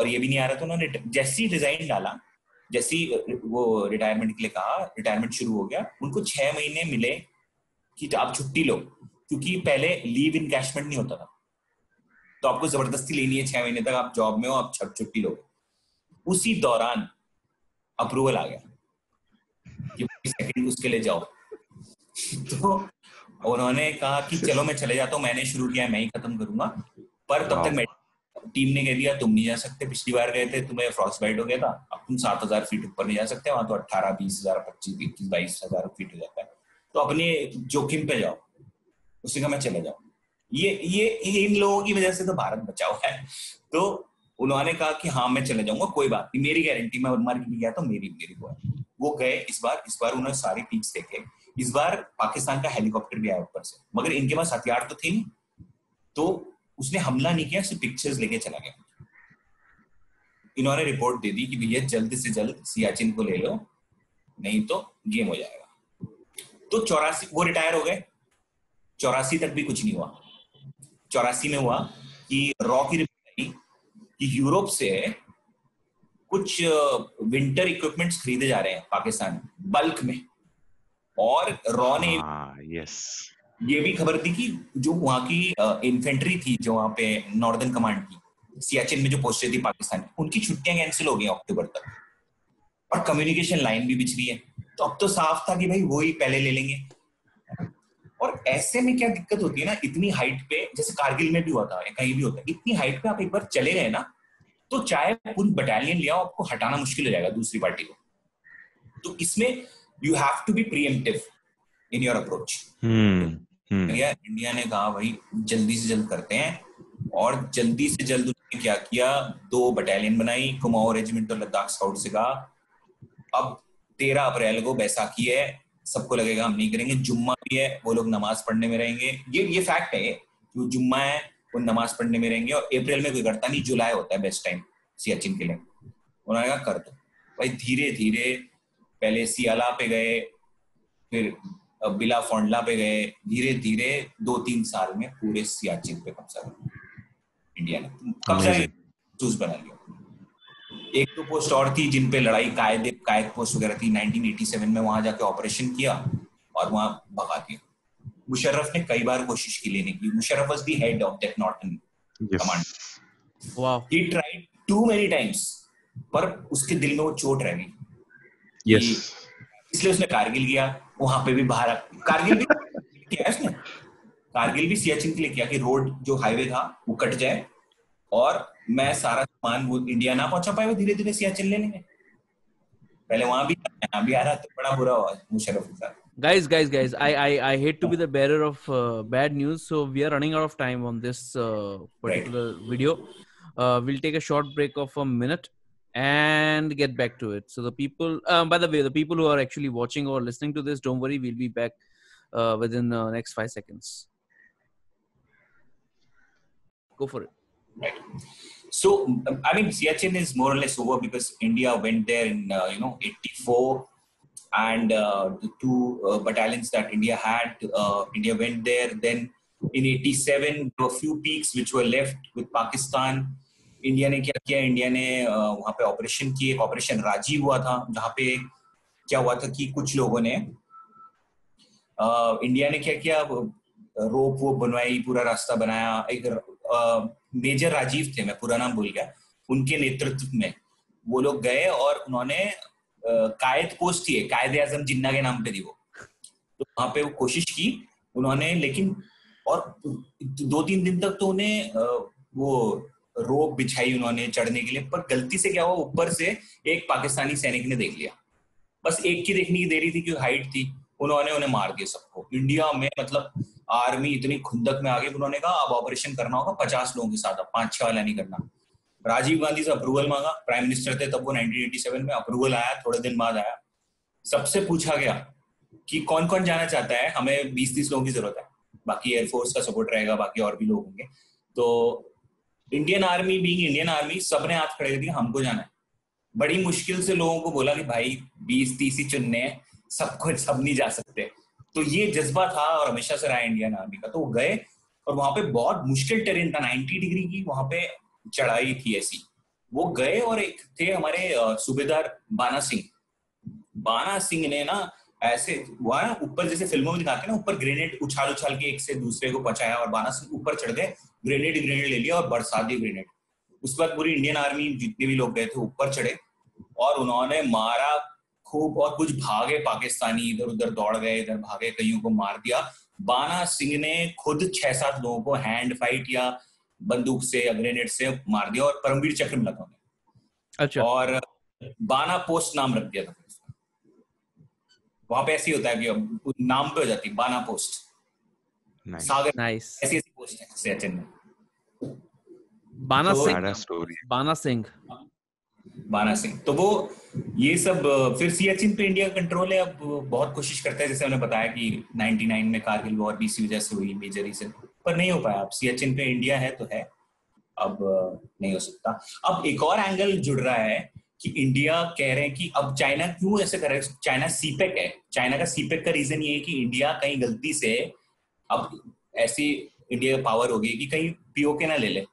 Speaker 2: और ये भी नहीं आ रहा था उन्होंने जैसे ही रिजाइन डाला जैसे ही वो रिटायरमेंट के लिए कहा रिटायरमेंट शुरू हो गया उनको छह महीने मिले कि आप छुट्टी लो क्योंकि पहले लीव इन कैशमेंट नहीं होता था तो आपको जबरदस्ती लेनी है छह महीने तक आप जॉब में हो आप छठ छुट्टी लो उसी दौरान अप्रूवल आ गया कि सेकंड उसके लिए जाओ तो उन्होंने कहा कि चलो मैं चले जाता हूँ मैंने शुरू किया मैं ही खत्म करूंगा पर तब तक हाँ। मेडिकल टीम ने कह दिया तुम नहीं जा सकते पिछली बार गए थे तुम्हें फ्रॉस बाइट हो गया था अब तुम सात हजार फीट ऊपर नहीं जा सकते वहां तो अट्ठारह बीस हजार पच्चीस इक्कीस बाईस हजार फीट हो जाता है तो अपने जोखिम पे जाओ उसी का मैं चले जाऊ ये ये इन लोगों की वजह से तो भारत बचा हुआ है तो उन्होंने कहा कि हाँ मैं चले जाऊंगा कोई बात नहीं मेरी गारंटी मैं उनमार के गया तो मेरी मेरी हुआ वो गए इस बार इस बार उन्होंने सारी पीक्स देखे इस बार पाकिस्तान का हेलीकॉप्टर भी आया ऊपर से मगर इनके पास हथियार तो थे नहीं तो उसने हमला नहीं किया सिर्फ पिक्चर्स लेके चला गया इन्होंने रिपोर्ट दे दी कि भैया जल्द से जल्द सियाचिन को ले लो नहीं तो गेम हो जाएगा तो चौरासी वो रिटायर हो गए चौरासी तक भी कुछ नहीं हुआ चौरासी में हुआ कि रॉ की रिपोर्ट आई कि यूरोप से कुछ विंटर इक्विपमेंट्स खरीदे जा रहे हैं पाकिस्तान बल्क में और रॉ ने यस ah, ये भी खबर थी कि जो वहां की इन्फेंट्री थी जो वहां पे नॉर्दर्न कमांड की सियाचिन में जो पोस्टर थी पाकिस्तान उनकी छुट्टियां कैंसिल हो गई अक्टूबर तक और कम्युनिकेशन लाइन भी रही है तो अब तो साफ था कि भाई वो ही पहले ले लेंगे और ऐसे में क्या दिक्कत होती है ना इतनी हाइट पे जैसे कारगिल में भी होता है कहीं भी होता है इतनी हाइट पे आप एक बार चले गए ना तो चाहे पूरी बटालियन ले आओ आपको हटाना मुश्किल हो जाएगा दूसरी पार्टी को तो इसमें you have to be preemptive in your approach India hmm. India ने कहा भाई जल्दी से जल्द करते हैं और जल्दी से जल्द उन्होंने क्या किया दो बटालियन बनाई कुमाऊं रेजिमेंट और लद्दाख स्काउट से कहा अब तेरह अप्रैल को बैसाखी है सबको लगेगा हम नहीं करेंगे जुम्मा भी है वो लोग नमाज पढ़ने में रहेंगे ये ये फैक्ट है कि वो जुम्मा है वो नमाज पढ़ने में रहेंगे और अप्रैल में कोई करता नहीं जुलाई होता है बेस्ट टाइम सियाचिन के लिए उन्होंने कहा कर दो भाई धीरे धीरे पहले सियाला पे गए फिर बिला फोंडला पे गए धीरे धीरे दो तीन साल में पूरे सियाचिन पे कब्जा कर इंडिया ने कब्जा चूज बना लिया एक दो तो पोस्ट और थी जिन पे लड़ाई कायदे कायद पोस्ट वगैरह थी 1987 में वहां जाके ऑपरेशन किया और वहां भगा दिया मुशर्रफ ने कई बार कोशिश की लेने की Musharraf was the head of that northern command wow he tried to many times पर उसके दिल में वो चोट रह गई yes. इसलिए उसने कारगिल किया वहां पे भी बाहर कारगिल भी किया उसने कारगिल भी सियाचिन के लिए किया कि रोड जो हाईवे था वो कट जाए और मैं सारा सामान वो इंडिया ना पहुंचा पाए धीरे धीरे सियाचिन लेने में पहले वहां भी यहाँ भी आ रहा तो बड़ा बुरा हुआ मुशरफ के
Speaker 1: साथ guys guys guys i i i hate to be the bearer of uh, bad news so we are running out of time on this uh, particular right. video uh, we'll take a short break of a minute and get back to it. So the people, um, by the way, the people who are actually watching or listening to this, don't worry, we'll be back uh, within the next five seconds. Go for it. Right.
Speaker 2: So um, I mean, Siachen is more or less over because India went there in uh, you know '84, and uh, the two uh, battalions that India had, uh, India went there. Then in '87, a few peaks which were left with Pakistan India ने क्या किया India ने वहां पे operation किए operation Rajiv हुआ था जहां पे क्या हुआ था कि कुछ लोगों ने इंडिया ने क्या किया रोप वो बनवाई पूरा रास्ता बनाया एक मेजर राजीव थे मैं पूरा नाम भूल गया उनके नेतृत्व में वो लोग गए और उन्होंने कायद पोस्ट थी कायदे आजम जिन्ना के नाम पे थी वो तो वहां पे वो कोशिश की उन्होंने लेकिन और दो तीन दिन तक तो उन्हें वो रोप बिछाई उन्होंने चढ़ने के लिए पर गलती से क्या हुआ ऊपर से एक पाकिस्तानी सैनिक ने देख लिया बस एक की देखने की देरी थी क्योंकि हाइट थी उन्होंने उन्हें मार दिया सबको इंडिया में मतलब आर्मी इतनी खुंदक में आ गई उन्होंने कहा अब ऑपरेशन करना होगा पचास लोगों के साथ अब पांच छह वाला नहीं करना राजीव गांधी से अप्रूवल मांगा प्राइम मिनिस्टर थे तब वो 1987 में अप्रूवल आया थोड़े दिन बाद आया सबसे पूछा गया कि कौन कौन जाना चाहता है हमें बीस तीस लोगों की जरूरत है बाकी एयरफोर्स का सपोर्ट रहेगा बाकी और भी लोग होंगे तो Indian army being Indian army सबने हाथ खड़े कर दिया हमको जाना है बड़ी मुश्किल से लोगों को बोला कि भाई बीस तीस ही चुनने हैं कुछ सब नहीं जा सकते तो ये जज्बा था और हमेशा से रहा इंडियन आर्मी का तो वो गए और वहां पे बहुत मुश्किल टेरेन था नाइन्टी डिग्री की वहां पे चढ़ाई थी ऐसी वो गए और एक थे हमारे सूबेदार बाना सिंह बाना सिंह ने ना ऐसे हुआ ऊपर जैसे फिल्मों में दिखाते ना ऊपर ग्रेनेड उछाल उछाल के एक से दूसरे को पहुंचाया और बाना सिंह ऊपर चढ़ गए ग्रेनेड ग्रेनेड ले लिया और बरसा दी ग्रेनेड उसके बाद पूरी इंडियन आर्मी जितने भी लोग गए थे ऊपर चढ़े और उन्होंने मारा खूब और कुछ भागे पाकिस्तानी इधर उधर दौड़ गए इधर भागे कईयों को मार दिया बाना सिंह ने खुद छह सात लोगों को हैंड फाइट या बंदूक से या ग्रेनेड से मार दिया और परमवीर चक्र में लगा अच्छा और बाना पोस्ट नाम रख दिया था वहां पे ऐसे ही होता है कि नाम पे हो जाती बाना पोस्ट सागर नाइस ऐसी ऐसी पोस्ट है सचिन में बाना तो सिंह बाना सिंह बाना सिंह तो वो ये सब फिर सियाचिन पे इंडिया कंट्रोल है अब बहुत कोशिश जैसे उन्होंने बताया कि 99 में कारगिल वॉर भी इसी वजह से हुई मेजर रीजन पर नहीं हो पाया अब सियाचिन पे इंडिया है तो है अब नहीं हो सकता अब एक और एंगल जुड़ रहा है कि इंडिया कह रहे हैं कि अब चाइना क्यों ऐसे कर रहे हैं चाइना सीपेक है चाइना e e e का सीपेक का रीजन ये है कि इंडिया कहीं गलती से अब ऐसी इंडिया पावर होगी कि कहीं पीओके ना ले ले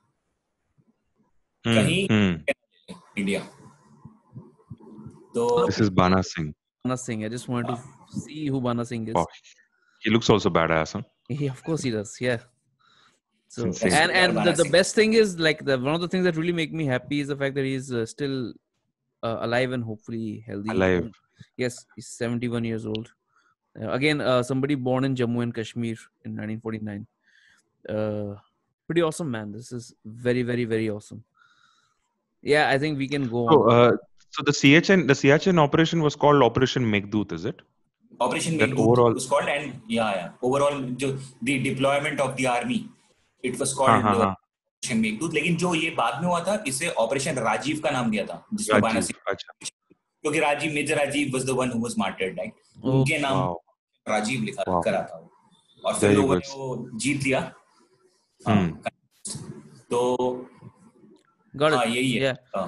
Speaker 2: कहीं
Speaker 4: इंडिया तो this is Bana Singh Bana Singh I just want to see who Bana Singh is he looks also badass huh? he of course he does yeah so Insane. and and the, the, best thing is like the one of the things that really make me happy is the fact that he's uh, still uh, alive and hopefully healthy alive yes he's 71 years old Uh, again, uh, somebody born in Jammu and Kashmir in 1949. Uh, pretty awesome, man. This is very, very, very awesome. Yeah, I think we can go. So, uh, so the CHN, the CHN operation was called Operation Meghdoot, is it? Operation that Meghdoot overall... was called, and yeah, yeah. Overall, the deployment of the army, it was called. Uh-huh. The, Meghdoot लेकिन जो ये बाद में हुआ था इसे operation Rajiv का नाम दिया था जिसको क्योंकि Rajiv major Rajiv was the one who was martyred right उनके नाम राजीव लिखा wow. करा था और फिर लोगों ने वो जीत लिया hmm. तो हाँ यही है yeah. हाँ।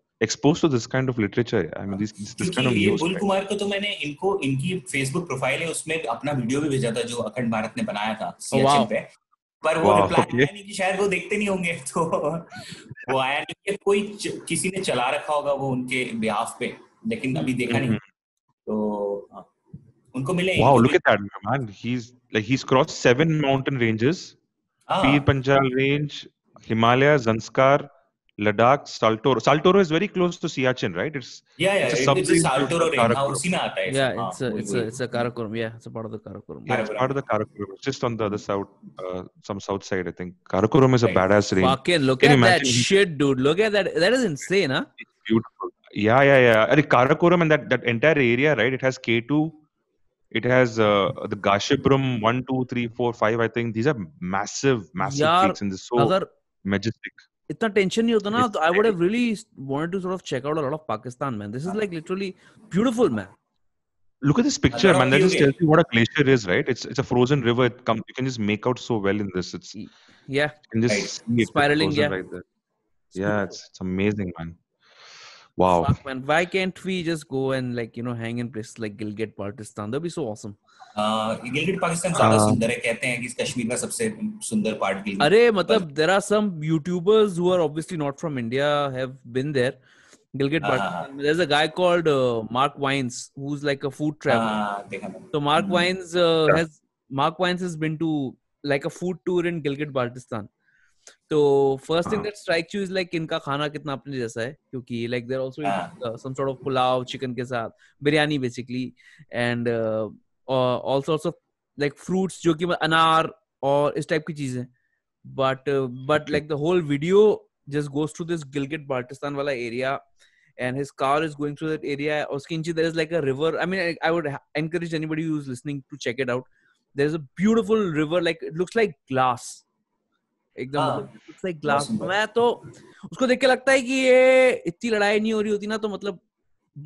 Speaker 4: exposed to this kind of literature. I mean, this, this, this kind of news. Bull Kumar को तो मैंने इनको इनकी फेसबुक प्रोफाइल है उसमें अपना वीडियो भी भेजा था जो अखंड भारत ने बनाया था सियाचिन oh, pe पर वो रिप्लाई okay. नहीं कि शायद वो देखते नहीं होंगे तो वो आया नहीं कि कोई किसी ने चला रखा होगा वो उनके बिहाफ पे लेकिन अभी देखा नहीं mm-hmm. तो हाँ। उनको मिले wow look at that man he is like he is cross seven mountain ranges Pir Panjal range Himalaya Zanskar Ladakh, Saltoro. Saltoro is very close to Siachen,
Speaker 5: right? It's
Speaker 6: yeah,
Speaker 5: yeah.
Speaker 6: It's
Speaker 5: a, Saltoro range. yeah, it's it's it's a Karakoram. Ah, yeah, it's a part of the Karakoram.
Speaker 4: it's part of the Karakoram. just on the other south, uh, some south side, I think. Karakoram is a badass range. Fucking
Speaker 5: look at that shit, dude. Look at that. That is insane, huh? It's
Speaker 4: beautiful. Yeah, yeah, yeah. I Karakoram and that that entire area, right? It has K two. It has uh, the Gashipram one, two, three, four, five. I think these are massive, massive peaks, in the so agar, majestic.
Speaker 5: इतना tension नहीं होता ना तो I would have really wanted to sort of check out a lot of Pakistan man this is like literally beautiful man
Speaker 4: Look at this picture, man. That just tells you what a glacier is, right? It's it's a frozen river. It comes. You can just make out so well in this. It's
Speaker 5: yeah. You can just right. spiraling. Yeah. Right there.
Speaker 4: Yeah, it's, it's amazing, man. Wow. Fuck, man,
Speaker 5: why can't we just go and like you know hang in places like Gilgit, Pakistan? That'd be so awesome.
Speaker 6: Gilgit Pakistan ज्यादा सुंदर है कहते हैं कि कश्मीर का सबसे सुंदर part
Speaker 5: अरे मतलब there are some YouTubers who are obviously not from India have been there Gilgit Baltistan. There's a guy called uh, Mark Wines who's like a food uh, traveler. so Mark hmm. Wines uh, has Mark Wines has been to like a food tour in Gilgit Baltistan. तो first thing that strike you is like इनका खाना कितना अपने जैसा है क्योंकि like there also some sort of pulao chicken के साथ biryani basically and also also like fruits जो कि मतलब अनार और इस टाइप की चीजें but but like the whole video just goes to this Gilgit Baltistan वाला area and his car is going through that area और उसके नीचे there is like a river I mean I would encourage anybody who is listening to check it out there is a beautiful river like it looks like glass एकदम glass हाँ। मतलब, मैं तो उसको देख के लगता है कि ये इतनी लड़ाई नहीं हो रही होती ना तो मतलब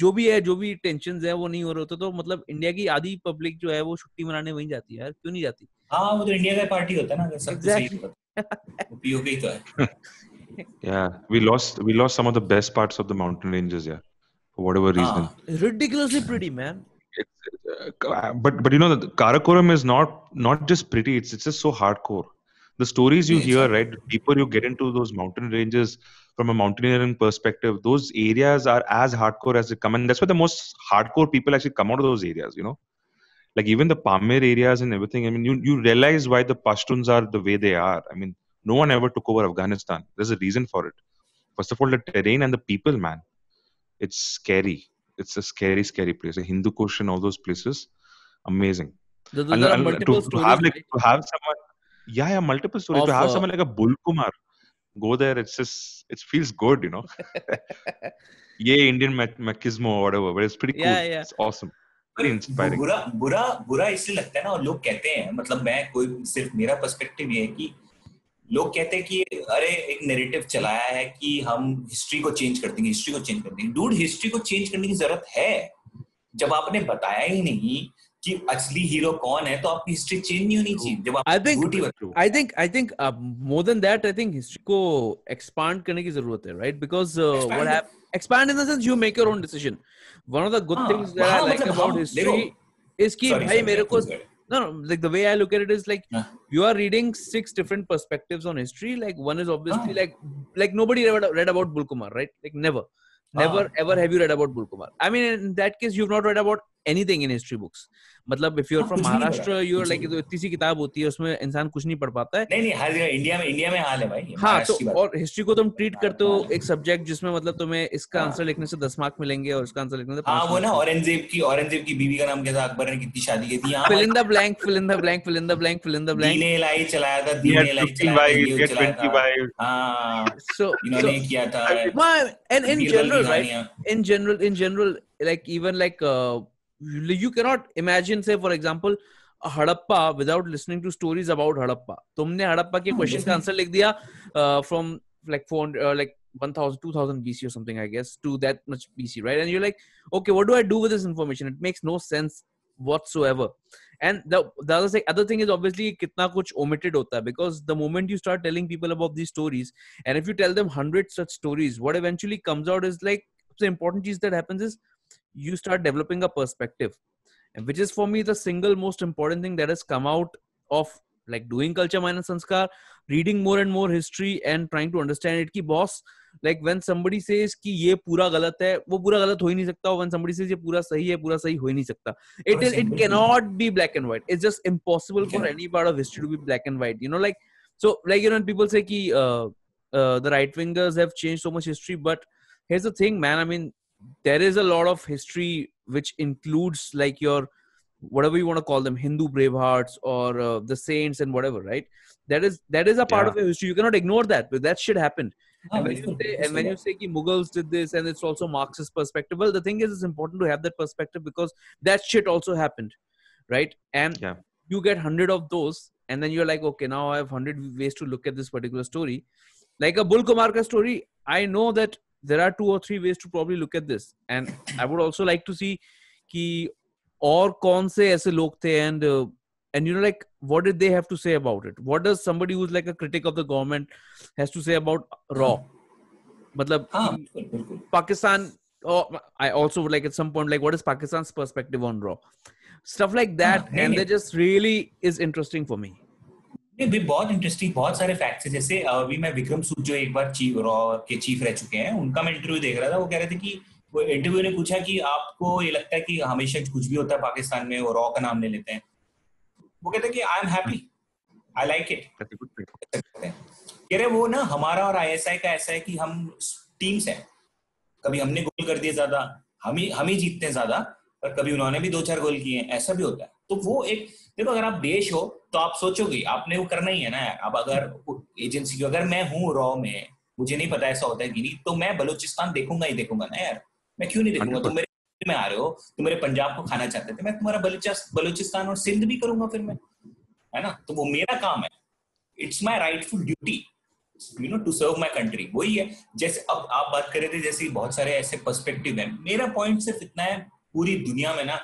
Speaker 5: जो भी है जो भी टेंशन है वो नहीं हो रहे होते तो मतलब इंडिया की आधी पब्लिक जो है वो छुट्टी मनाने वहीं जाती है क्यों नहीं जाती
Speaker 4: Karakoram is not not just pretty it's it's just so hardcore the stories you yes. hear right the deeper you get into those mountain ranges from a mountaineering perspective those areas are as hardcore as they come and that's why the most hardcore people actually come out of those areas you know like even the Pamir areas and everything. I mean, you, you realize why the Pashtuns are the way they are. I mean, no one ever took over Afghanistan. There's a reason for it. First of all, the terrain and the people, man. It's scary. It's a scary, scary place. a Hindu Kush and all those places, amazing. So and, and to, to, have like, to have someone, Yeah, yeah, multiple stories. Of, to have uh, someone like a Bulkumar go there, it's just it feels good, you know. yeah, Indian machismo or whatever, but it's pretty yeah, cool. Yeah. It's awesome. बुरा
Speaker 6: बुरा बुरा इसलिए लगता है ना और लोग कहते हैं मतलब मैं कोई सिर्फ मेरा पर्सपेक्टिव ये है कि लोग कहते हैं कि अरे एक नैरेटिव चलाया है कि हम हिस्ट्री को चेंज कर देंगे हिस्ट्री को चेंज कर देंगे डूड हिस्ट्री को चेंज करने की जरूरत है जब आपने बताया ही नहीं कि असली हीरो कौन है तो आपकी हिस्ट्री चेंज नहीं होनी
Speaker 5: चाहिए जब I think I think I think more than that I think history को एक्सपांड करने की जरूरत है right because what have expand in the sense you make your own decision one of the good things that I like about history is कि भाई मेरे को no, no like the way i look at it is like yeah. you are reading six different perspectives on history like one is obviously ah. like like nobody ever read about bulkumar right like never never ever have you read about bulkumar i mean in that case you've not read about anything in history books मतलब if you are from Maharashtra you are like इतनी सी किताब होती है उसमें इंसान कुछ नहीं पढ़ पाता
Speaker 6: है नहीं नहीं हर इंडिया में इंडिया में हाल है भाई
Speaker 5: हाँ तो और हिस्ट्री को तुम तो ट्रीट करते हो हाँ। एक सब्जेक्ट जिसमें मतलब तुम्हें इसका आंसर हाँ। लिखने से दस मार्क मिलेंगे और इसका आंसर लिखने से
Speaker 6: हाँ वो ना औरंगजेब की औरंगजेब की बीवी का नाम क्या था अकबर ने कितनी शादी की थी fill blank fill blank fill blank fill blank दीने लाई चलाया था दीने लाई चलाया था हां सो इन्होंने
Speaker 5: किया था and in general right in general in general like even like you cannot imagine say for example Harappa without listening to stories about Harappa तुमने हड़प्पा के क्वेश्चन hmm, का आंसर लिख दिया from uh, like four uh, like 1000 2000 bc or something i guess to that much bc right and you're like okay what do i do with this information it makes no sense whatsoever and the, the other thing, other thing is obviously kitna kuch omitted hota because the moment you start telling people about these stories and if you tell them hundreds such stories what eventually comes out is like the important cheese that happens is you start developing a perspective which is for me the single most important thing that has come out of like doing culture minus sanskar reading more and more history and trying to understand it ki boss like when somebody says ki ye pura galat hai wo pura galat ho hi nahi sakta when somebody says ye pura sahi hai pura sahi ho hi nahi sakta it is it cannot be black and white it's just impossible for any part of history to be black and white you know like so like you know people say ki uh, uh, the right wingers have changed so much history but here's the thing man i mean there is a lot of history which includes like your whatever you want to call them hindu bravehearts or uh, the saints and whatever right that is that is a part yeah. of your history you cannot ignore that but that shit happened and when you say, and when you say ki mughals did this and it's also marxist perspective well the thing is it's important to have that perspective because that shit also happened right and yeah. you get 100 of those and then you're like okay now i have 100 ways to look at this particular story like a bull kumar story i know that there are two or three ways to probably look at this and i would also like to see ki or, कौन से ऐसे लोग थे and and you know like what did they have to say about it what does somebody who's like a critic of the government has to say about raw मतलब ah, pakistan or oh, i also would like at some point like what is pakistan's perspective on raw stuff like that ah, and that just really is interesting for me
Speaker 6: भी बहुत interesting बहुत सारे facts है जैसे अभी मैं विक्रम सूद जो एक बार चीफ रॉ के चीफ रह चुके हैं उनका मैं इंटरव्यू देख रहा था वो कह रहे थे कि वो इंटरव्यू ने पूछा कि आपको ये लगता है कि हमेशा कुछ भी होता है पाकिस्तान में वो रॉ का नाम ले लेते हैं वो कहते हैं कि I am happy I like it कह रहे वो ना हमारा और आईएसआई का ऐसा है कि हम टीम्स हैं कभी हमने गोल कर दिए ज्यादा हम ही हम ही जीतते हैं ज्यादा पर कभी उन्होंने भी दो चार गोल किए हैं ऐसा भी होता है तो वो एक देखो अगर आप देश हो तो आप सोचोगे आपने वो करना ही है ना यार अब अगर एजेंसी अगर मैं हूँ रॉ में मुझे नहीं पता ऐसा होता है नहीं तो मैं बलूचिस्तान देखूंगा ही देखूंगा ना यार मैं क्यों नहीं देखूंगा तो तुम मेरे में आ रहे हो तुम मेरे पंजाब को खाना चाहते थे मैं तुम्हारा बलूचिस्तान और सिंध भी करूंगा फिर मैं है ना तो वो मेरा काम है it's my rightful duty you know to serve my country वही है जैसे अब आप बात कर रहे थे जैसे बहुत सारे ऐसे पर्सपेक्टिव है मेरा पॉइंट सिर्फ इतना है पूरी दुनिया में ना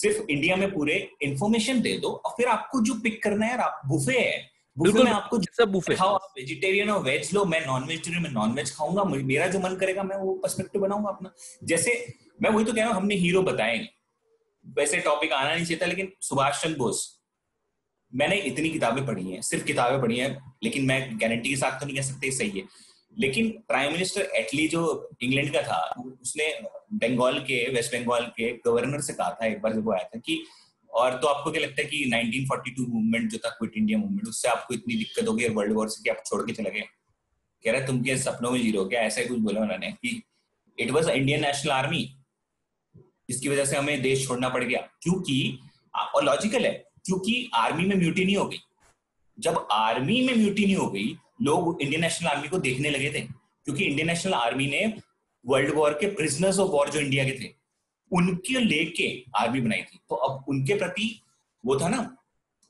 Speaker 6: सिर्फ इंडिया में पूरे इन्फॉर्मेशन दे दो और फिर आपको जो पिक करना है आप बुफे है
Speaker 5: बुफे में
Speaker 6: आपको
Speaker 5: सब बुफे
Speaker 6: खाओ आप वेजिटेरियन और वेज लो मैं नॉन वेजिटेरियन में नॉन वेज खाऊंगा मेरा जो मन करेगा मैं वो पर्सपेक्टिव बनाऊंगा अपना जैसे मैं वही तो कह रहा हूँ हमने हीरो बताए वैसे टॉपिक आना नहीं चाहिए था लेकिन सुभाष चंद्र बोस मैंने इतनी किताबें पढ़ी हैं सिर्फ किताबें पढ़ी हैं लेकिन मैं गारंटी के साथ तो नहीं कह सकते सही है लेकिन प्राइम मिनिस्टर एटली जो इंग्लैंड का था उसने बंगाल के वेस्ट बंगाल के गवर्नर से कहा था एक बार जब वो आया था कि और तो आपको क्या लगता है कि 1942 मूवमेंट जो था क्विट इंडिया मूवमेंट उससे आपको इतनी दिक्कत होगी वर्ल्ड वॉर से कि आप छोड़ के चले गए कह रहे तुम क्या सपनों में जीरो क्या ऐसा ही कुछ बोला उन्होंने कि it was Indian national army जिसकी वजह से हमें देश छोड़ना पड़ गया क्योंकि और लॉजिकल है क्योंकि आर्मी में म्यूटी नहीं हो गई जब आर्मी में म्यूटी नहीं हो गई लोग इंडियन नेशनल आर्मी को देखने लगे थे क्योंकि इंडियन नेशनल आर्मी ने वर्ल्ड वॉर के प्रिजनर्स ऑफ वॉर जो इंडिया के थे उनके लेके आर्मी बनाई थी तो अब उनके प्रति वो था ना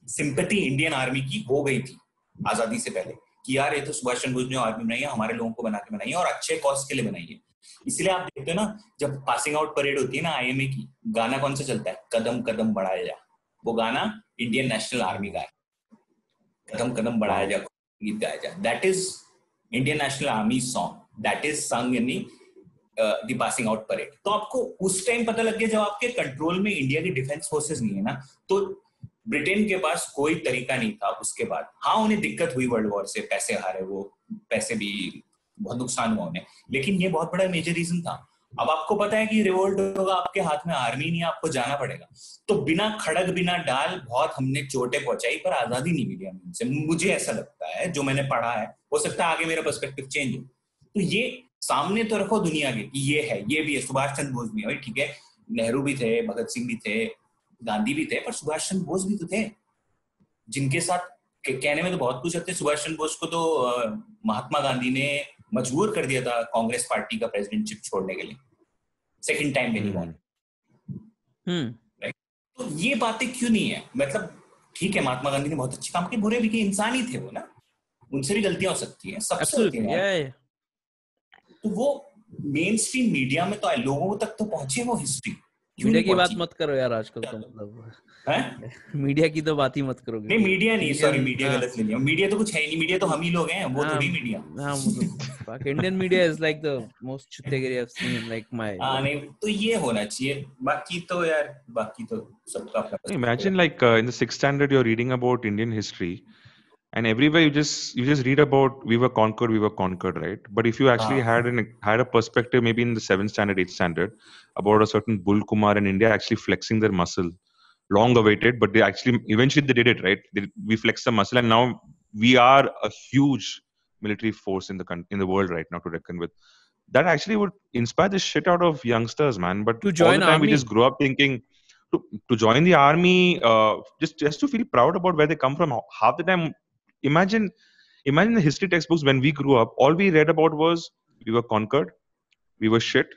Speaker 6: सिंपति इंडियन आर्मी की हो गई थी आजादी से पहले कि यार ये तो सुभाष चंद्र बोस ने आर्मी बनाई है हमारे लोगों को बना के बनाई है और अच्छे कॉज के लिए बनाई है इसलिए आप देखते हो ना जब पासिंग आउट परेड होती है ना आईएमए की गाना कौन सा चलता है कदम कदम बढ़ाया जा वो गाना इंडियन नेशनल आर्मी का है कदम कदम बढ़ाया जा गीत गाया जाए that is Indian national army song that is sung passing out parade तो आपको उस टाइम पता लग गया जब आपके कंट्रोल में इंडिया की डिफेंस फोर्सेस नहीं है ना तो ब्रिटेन के पास कोई तरीका नहीं था उसके बाद हाँ उन्हें दिक्कत हुई वर्ल्ड वॉर से पैसे हारे वो पैसे भी बहुत नुकसान हुआ उन्हें लेकिन ये बहुत बड़ा मेजर रीजन था अब आपको पता है कि रिवोल्ट होगा आपके हाथ में आर्मी नहीं आपको जाना पड़ेगा तो बिना खड़क बिना डाल बहुत हमने चोटें पहुंचाई पर आजादी नहीं मिली हमें उनसे मुझे ऐसा लगता है जो मैंने पढ़ा है हो सकता है आगे मेरा पर्सपेक्टिव चेंज हो तो ये सामने तो रखो दुनिया के ये है ये भी है सुभाष चंद्र बोस भी है ठीक है नेहरू भी थे भगत सिंह भी थे गांधी भी थे पर सुभाष चंद्र बोस भी तो थे जिनके साथ कहने में तो बहुत कुछ होते सुभाष चंद्र बोस को तो महात्मा गांधी ने मजबूर कर दिया था कांग्रेस पार्टी का प्रेसिडेंटशिप छोड़ने के लिए सेकेंड टाइम में नहीं
Speaker 5: राइट
Speaker 6: तो ये बातें क्यों नहीं है मतलब ठीक है महात्मा गांधी ने बहुत अच्छे काम किए बुरे भी किए इंसान ही थे वो ना उनसे भी गलतियां हो सकती है
Speaker 5: सबसे होती है yeah.
Speaker 6: तो वो मेन स्ट्रीम मीडिया में तो आए लोगों तक तो पहुंचे वो हिस्ट्री
Speaker 5: की बात मत करो यार आजकल तो, तो? मतलब है? मीडिया की तो बात ही मत करोगे
Speaker 6: नहीं मीडिया नहीं सॉरी मीडिया गलत ले लिया मीडिया तो कुछ है नहीं मीडिया तो हम ही लोग हैं वो थोड़ी मीडिया
Speaker 5: हां Indian media is like the most
Speaker 6: चुत्तेगिरी I have seen like my हां नहीं तो ये होना चाहिए बाकी तो यार बाकी तो सबका अपना
Speaker 4: imagine like in the 6th standard you are reading about Indian history and everywhere you just you just read about we were conquered we were conquered right but if you actually ah. had an had a perspective maybe in the seventh standard eighth standard about a certain bull kumar in india actually flexing their muscle long awaited but they actually eventually they did it right they, we flexed the muscle and now we are a huge military force in the con- in the world right now to reckon with that actually would inspire the shit out of youngsters man but to join all the time army. we just grow up thinking to, to join the army uh, just just to feel proud about where they come from half the time imagine imagine the history textbooks when we grew up all we read about was we were conquered we were shit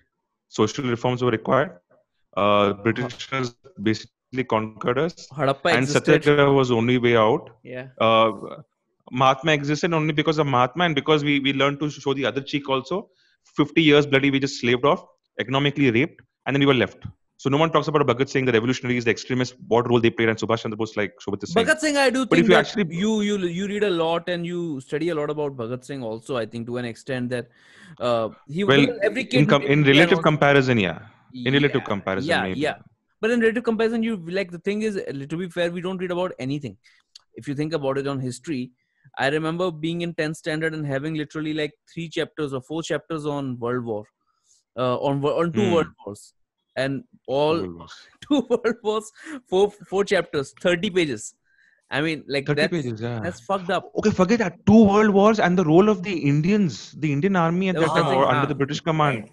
Speaker 4: social reforms were required uh, Britishers basically the conquerors Harappa and
Speaker 5: satyagraha
Speaker 4: was only way out
Speaker 5: yeah uh,
Speaker 4: mahatma existed only because of mahatma and because we we learned to show the other cheek also 50 years bloody we just slaved off economically raped and then we were left so no one talks about Bhagat Singh, the revolutionaries, the extremists, what role they played, and Subhash Chandra Bose, like Shobhit
Speaker 5: Singh. Bhagat Singh, I do but think if you actually you you you read a lot and you study a lot about Bhagat Singh also. I think to an extent that
Speaker 4: uh, he well every kid in, com- in relative comparison, yeah. In yeah, relative comparison, yeah, maybe. yeah.
Speaker 5: But in relative comparison, you like the thing is uh, to be fair, we don't read about anything. If you think about it on history, I remember being in 10th standard and having literally like three chapters or four chapters on World War, uh, on on two mm. World Wars, and all world two World Wars, four four chapters, 30 pages. I mean, like 30 that's, pages, yeah. that's fucked up.
Speaker 4: Okay, forget that. Two world wars and the role of the Indians, the Indian army at that time, under the British command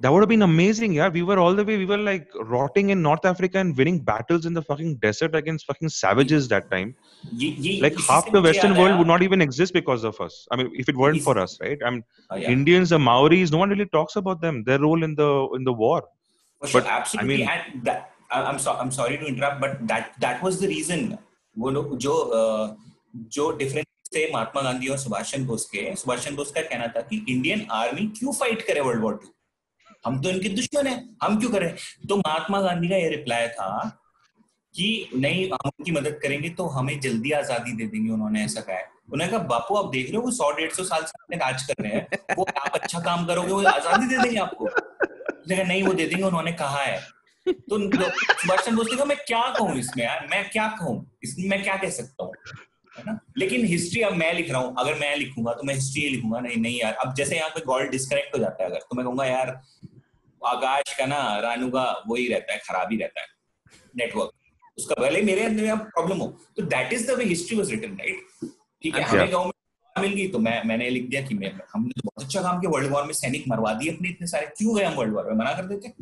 Speaker 4: that would have been amazing yeah we were all the way we were like rotting in north africa and winning battles in the fucking desert against fucking savages that time ye, ye, like half the western world would not even exist because of us i mean if it weren't for us right i mean oh, yeah. indians the maoris no one really talks about them their role in the in the war sure, but
Speaker 6: absolutely i mean that, I'm, sorry. I'm sorry to interrupt but that that was the reason जो जो difference थे महात्मा गांधी और सुभाष चंद्र बोस के सुभाष चंद्र बोस का कहना था कि Indian army क्यों फाइट करे वर्ल्ड वॉर टू हम तो इनके दुश्मन है हम क्यों करें तो महात्मा गांधी का ये रिप्लाई था कि नहीं हम उनकी मदद करेंगे तो हमें जल्दी आजादी दे देंगे उन्होंने ऐसा कहा है उन्होंने कहा बापू आप देख रहे हो वो सौ डेढ़ सौ साल से अपने राज कर रहे हैं वो आप अच्छा काम करोगे वो आजादी दे देंगे आपको लेकिन नहीं वो दे देंगे उन्होंने कहा है तो सुभाष चंद्र बोस ने कहा मैं क्या कहूँ इसमें यार मैं क्या कहूँ इसमें मैं क्या कह सकता हूँ ना लेकिन हिस्ट्री अब मैं लिख रहा हूँ अगर मैं लिखूंगा तो मैं हिस्ट्री लिखूंगा नहीं नहीं यार अब जैसे यहाँ पे गॉल डिस्कनेक्ट हो जाता है अगर तो मैं कहूंगा यार आकाश का ना रानू का वो ही रहता है खराब ही रहता है नेटवर्क उसका भले मेरे अंदर प्रॉब्लम हो तो that is the way history was written right ठीक है अच्छा। हमें गाँव में मिल गई तो मैं मैंने लिख दिया कि मैं हमने तो बहुत अच्छा काम किया वर्ल्ड वॉर में सैनिक मरवा दिए अपने इतने सारे क्यों गए हम वर्ल्ड वॉर में मना कर देते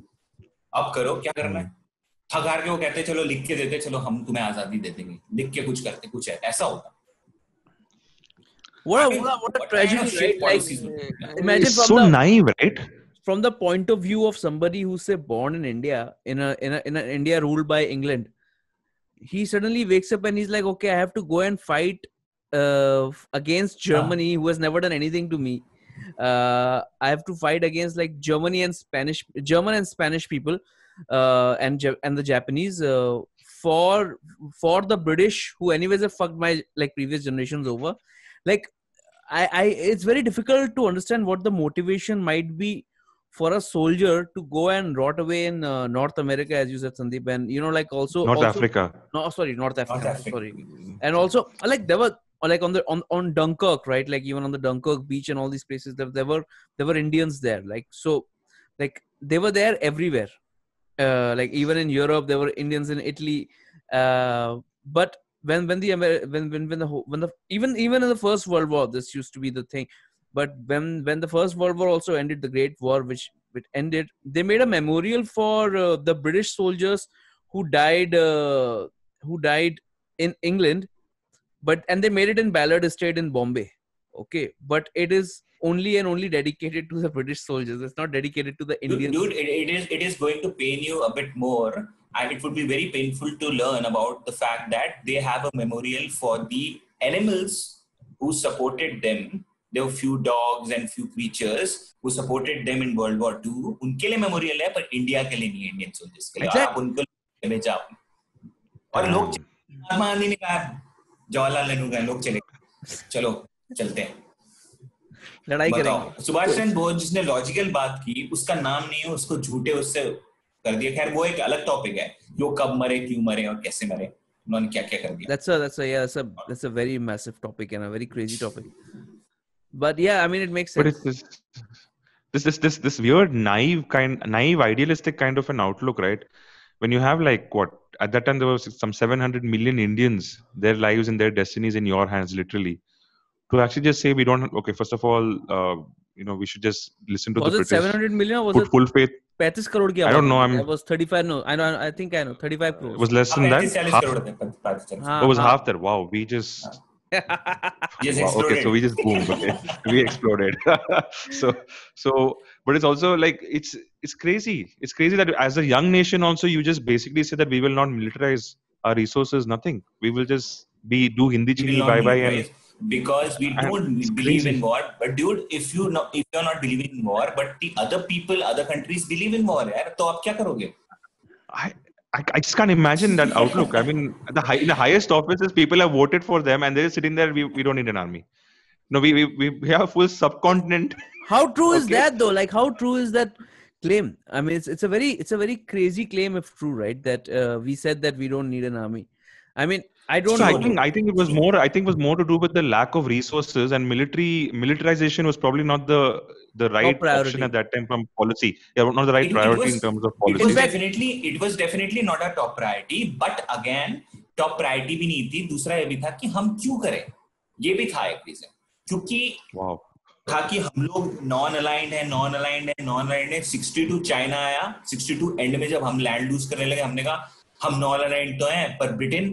Speaker 6: अब करो क्या करना है थक हार के वो कहते चलो लिख के देते चलो हम तुम्हें आजादी दे देंगे लिख के कुछ करते कुछ है ऐसा होता What a, what a, what a tragedy,
Speaker 5: right? Like, imagine from so the... naive, right? from the point of view of somebody who's say born in India in a in a in an India ruled by England, he suddenly wakes up and he's like, okay, I have to go and fight uh, against ah. Germany, who has never done anything to me. Uh, I have to fight against like Germany and Spanish, German and Spanish people, uh, and and the Japanese uh, for for the British, who anyways have fucked my like previous generations over. Like I, I, it's very difficult to understand what the motivation might be for a soldier to go and rot away in uh, North America, as you said, Sandeep, and you know, like also
Speaker 4: North also, Africa.
Speaker 5: No, sorry, North Africa, North Africa. Sorry, and also like there were like on the on, on Dunkirk, right? Like even on the Dunkirk beach and all these places, there, there were there were Indians there. Like so, like they were there everywhere. Uh, like even in Europe, there were Indians in Italy. Uh, but when when the Amer- when when when the when the even even in the First World War, this used to be the thing but when when the first world war also ended the great war which it ended they made a memorial for uh, the british soldiers who died uh, who died in england but and they made it in ballard estate in bombay okay but it is only and only dedicated to the british soldiers it's not dedicated to the indian
Speaker 6: dude, dude it, it is it is going to pain you a bit more and it would be very painful to learn about the fact that they have a memorial for the animals who supported them there were few dogs and few creatures who supported them in World War 2 unke liye memorial hai par india ke liye nahi indian soldiers ke liye exactly. unko le भेजा और लोग महात्मा गांधी ने कहा जवाहरलाल नेहरू का लोग चले चलो चलते हैं
Speaker 5: लड़ाई
Speaker 6: करेंगे सुभाष चंद्र बोस जिसने लॉजिकल बात की उसका नाम नहीं है उसको झूठे उससे कर दिया खैर वो एक अलग टॉपिक है जो कब मरे क्यों मरे और कैसे मरे उन्होंने क्या क्या कर दिया दैट्स अ दैट्स अ या that's a very massive topic and a very crazy
Speaker 5: topic but yeah i mean it makes sense but it's this
Speaker 4: this this this, this weird naive kind naive idealistic kind of an outlook right when you have like what at that time there was some 700 million indians their lives and their destinies in your hands literally to actually just say we don't okay first of all uh, you know we should just listen to was
Speaker 5: the it 700 million or was put it
Speaker 4: full faith
Speaker 5: 35 crore I don't
Speaker 4: know
Speaker 5: I'm it was 35 no I know I think I know 35 crores it
Speaker 4: was less than that half, it was half there wow we just
Speaker 6: yes, wow,
Speaker 4: okay, so we just boom. Okay, we exploded. so, so, but it's also like it's it's crazy. It's crazy that as a young nation, also you just basically say that we will not militarize our resources. Nothing. We will just be do Hindi chini bye bye and
Speaker 6: because we
Speaker 4: don't
Speaker 6: believe crazy. in war. But dude, if you not, if you're not believing in war, but the other people, other countries believe in war, air. तो आप क्या करोगे?
Speaker 4: I I, I, just can't imagine that outlook. I mean, the high, in the highest offices, people have voted for them, and they're sitting there. We, we don't need an army. No, we we we have a full subcontinent.
Speaker 5: How true okay. is that though? Like, how true is that claim? I mean, it's it's a very it's a very crazy claim if true, right? That uh, we said that we don't need an army. I mean, I don't. So
Speaker 4: know. I think
Speaker 5: I
Speaker 4: think it was more. I think it was more to do with the lack of resources and military militarization was probably not the the right no option at that time from policy. Yeah, not the right it, priority it was, in terms of policy.
Speaker 6: It was definitely it was definitely not a top priority. But again, top priority भी नहीं थी दूसरा ये भी था कि हम क्यों करें ये भी था एक रीजन क्योंकि
Speaker 4: wow.
Speaker 6: था कि हम लोग नॉन अलाइंड है नॉन अलाइंड है नॉन अलाइंड है सिक्सटी टू चाइना आया सिक्सटी टू एंड में जब हम लैंड लूज करने लगे हमने कहा हम नॉन अलाइंड तो हैं पर ब्रिटेन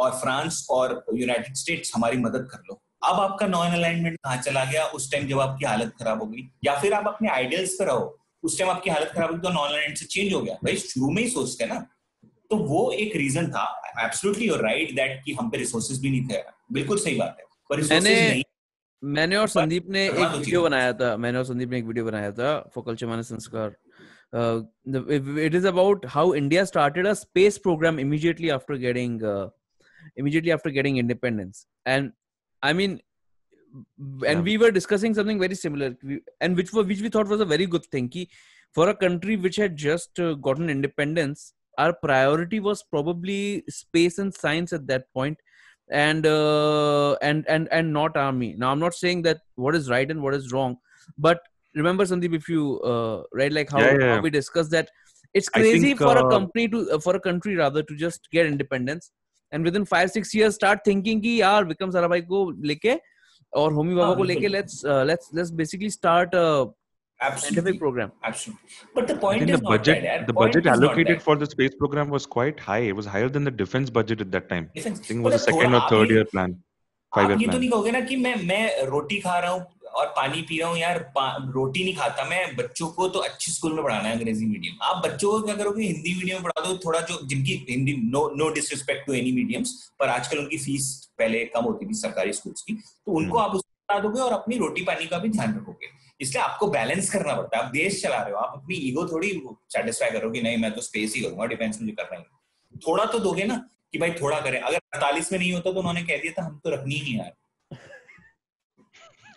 Speaker 6: और फ्रांस और यूनाइटेड स्टेट्स हमारी मदद कर लो अब आपका नॉन अलाइनमेंट कहाँ चला गया उस टाइम जब आपकी हालत खराब हो गई या फिर आप अपने आइडियल्स पे रहो उस टाइम आपकी हालत खराब होगी तो नॉन अलाइनमेंट से चेंज हो गया भाई शुरू में ही सोचते ना तो वो एक रीजन था एब्सोल्युटली राइट दैट कि हम पे रिसोर्सेज भी नहीं थे बिल्कुल सही बात है पर मैंने
Speaker 5: मैंने और संदीप ने एक वीडियो बनाया था मैंने और संदीप ने एक वीडियो बनाया था फोकल चमान संस्कार it is about how India started a space programme immediately after getting immediately after getting independence and i mean and yeah. we were discussing something very similar and which were, which we thought was a very good thing ki, for a country which had just uh, gotten independence our priority was probably space and science at that point and uh, and and and not army now i'm not saying that what is right and what is wrong but remember sandeep if you uh, right like how, yeah, yeah. how we discussed that it's crazy think, for a uh, company to for a country rather to just get independence and with in five six year start thinking कि यार विक्रम साराभाई को लेके और होमी बाबा को लेके let's let's let's basically start scientific program.
Speaker 6: Absolutely. But the point is the
Speaker 4: not budget, that. The budget allocated for the space program was quite high. It was higher than the defense budget at that time. Defense. I think it was a second or third year plan. आप ये तो
Speaker 6: नहीं कहोगे ना कि मैं मैं रोटी खा रहा हूँ और पानी पी रहा हूँ यार रोटी नहीं खाता मैं बच्चों को तो अच्छे स्कूल में पढ़ाना है अंग्रेजी मीडियम आप बच्चों को क्या करोगे हिंदी मीडियम पढ़ा दो थोड़ा जो जिनकी Hindi no no disrespect to any mediums पर आजकल उनकी फीस पहले कम होती थी सरकारी स्कूल्स की तो उनको हम्म। आप उसको पढ़ा दोगे और अपनी रोटी पानी का भी ध्यान रखोगे इसलिए आपको बैलेंस करना पड़ता है आप देश चला रहे हो आप अपनी ईगो थोड़ी सेटिस्फाई करोगे नहीं मैं तो स्पेस ही करूंगा डिफेंस मुझे करना ही थोड़ा तो दोगे ना कि भाई थोड़ा करें अगर अड़तालीस में नहीं होता तो उन्होंने कह दिया था हम तो रखनी
Speaker 5: ही यार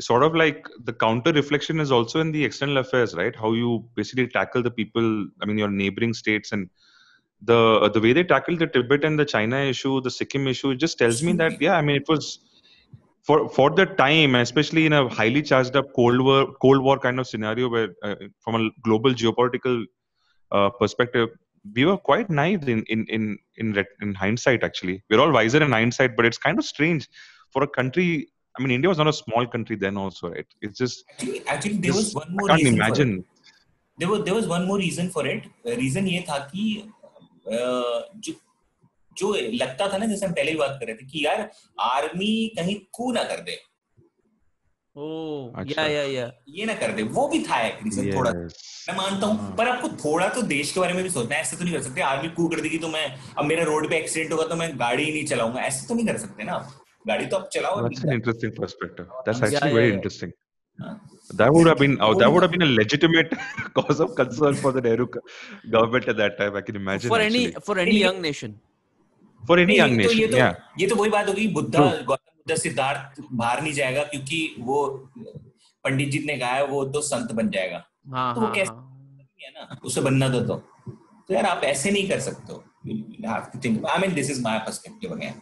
Speaker 4: sort of like the counter reflection is also in the external affairs right how you basically tackle the people i mean your neighboring states and the the way they tackled the tibet and the china issue the sikkim issue just tells me that yeah i mean it was for for the time especially in a highly charged up cold war cold war kind of scenario where uh, from a global geopolitical uh, perspective we were quite naive in in in in, in hindsight actually we're all wiser in hindsight but it's kind of strange for a country I mean, India was not a small country then, also, right? It's
Speaker 6: just. Actually, actually there just, was one more. I can't imagine. There was there was one more reason for it. Reason ये था कि जो जो लगता था ना जैसे हम पहले ही बात कर रहे थे कि यार आर्मी कहीं कू ना कर दे
Speaker 5: Oh, अच्छा। या, या, या.
Speaker 6: ये ना कर दे वो भी था एक रीजन yes. थोड़ा मैं मानता हूँ पर आपको थोड़ा तो देश के बारे में भी सोचना है ऐसे तो नहीं कर सकते आर्मी कू कर देगी तो मैं अब मेरा रोड पे एक्सीडेंट होगा तो मैं गाड़ी ही नहीं चलाऊंगा ऐसे तो नहीं कर सकते ना आप गाड़ी तो आप चलाओ
Speaker 4: that's an interesting perspective that's actually yeah, very yeah, interesting huh? That would have been oh, that would have been a legitimate cause of concern for the Nehru government at that time. I can imagine. For actually. any for any young nation. For any young nation. ये तो, yeah. ये तो वही बात होगी बुद्धा गौतम
Speaker 6: बुद्धा सिद्धार्थ बाहर नहीं जाएगा
Speaker 4: क्योंकि वो
Speaker 6: पंडित जी ने कहा है
Speaker 5: वो तो संत बन जाएगा हाँ, तो वो कैसे है ना उसे बनना
Speaker 6: दो तो तो यार आप ऐसे नहीं कर सकते I mean this is my perspective
Speaker 4: again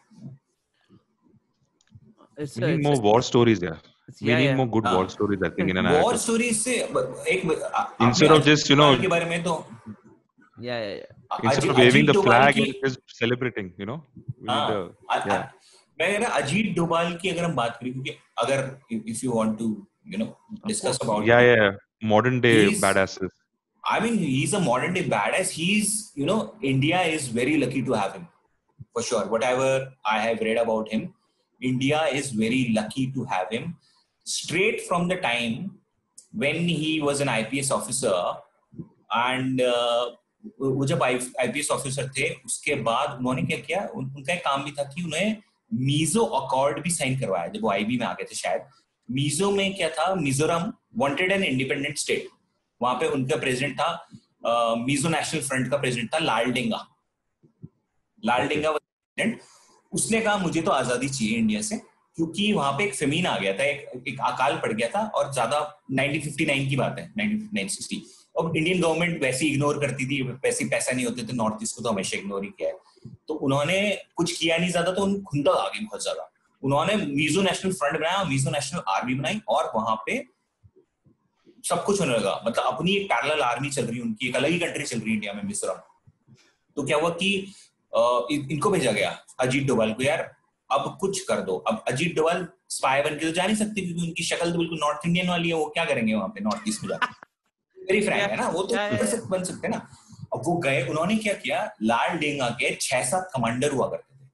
Speaker 4: it's we a, need more a, war stories Yeah, we yeah, need yeah. more good uh, war stories, I think, in an
Speaker 6: War
Speaker 4: stories से एक instead of just you know के
Speaker 6: बारे में तो
Speaker 5: yeah yeah yeah instead
Speaker 4: of waving the flag and just celebrating you know
Speaker 6: we need the, yeah. मैं अजीत डोभाल की अगर हम बात करें क्योंकि अगर if you want to you know discuss
Speaker 4: about या
Speaker 6: या modern
Speaker 4: day badasses
Speaker 6: I mean
Speaker 4: he is a modern day badass
Speaker 6: he is you know India is very lucky to have him for sure whatever I have read about him India is very lucky to have him. Straight from the time when he was an IPS officer and uh, वो जब IPS officer थे उसके बाद उन्होंने क्या किया उनका एक काम भी था कि उन्हें मीजो अकॉर्ड भी साइन करवाया जब वो आईबी में आ गए थे शायद मीजो में क्या था Mizoram wanted an independent state वहां पे उनका प्रेसिडेंट था आ, मीजो नेशनल फ्रंट का प्रेसिडेंट था लाल डेंगा लाल डेंगा प्रेसिडेंट उसने कहा मुझे तो आजादी चाहिए इंडिया से क्योंकि वहां पे एक फेमीन आ गया था एक, एक अकाल पड़ गया था और ज्यादा 1959 की बात है 1960 और इंडियन गवर्नमेंट वैसे इग्नोर करती थी वैसे पैसा नहीं होते थे नॉर्थ ईस्ट को तो हमेशा इग्नोर ही किया है तो उन्होंने कुछ किया नहीं ज्यादा तो उन खुंदा आ गई बहुत ज्यादा उन्होंने मीजो नेशनल फ्रंट बनाया मीजो नेशनल आर्मी बनाई और वहां पे सब कुछ होने लगा मतलब अपनी एक पैरल आर्मी चल रही उनकी एक अलग ही कंट्री चल रही है इंडिया में मिस्रम तो क्या हुआ कि इनको भेजा गया अजीत डोवाल को यार अब कुछ कर दो अब अजीत डोवाल स्पाई बन के तो जा नहीं सकते क्योंकि उनकी शक्ल तो बिल्कुल नॉर्थ इंडियन वाली है वो क्या करेंगे वहां पे नॉर्थ ईस्ट में जाकर वेरी फ्रैंक है ना वो तो बन सकते हैं ना अब वो गए उन्होंने क्या किया लाल डेंगा के छह सात कमांडर हुआ करते थे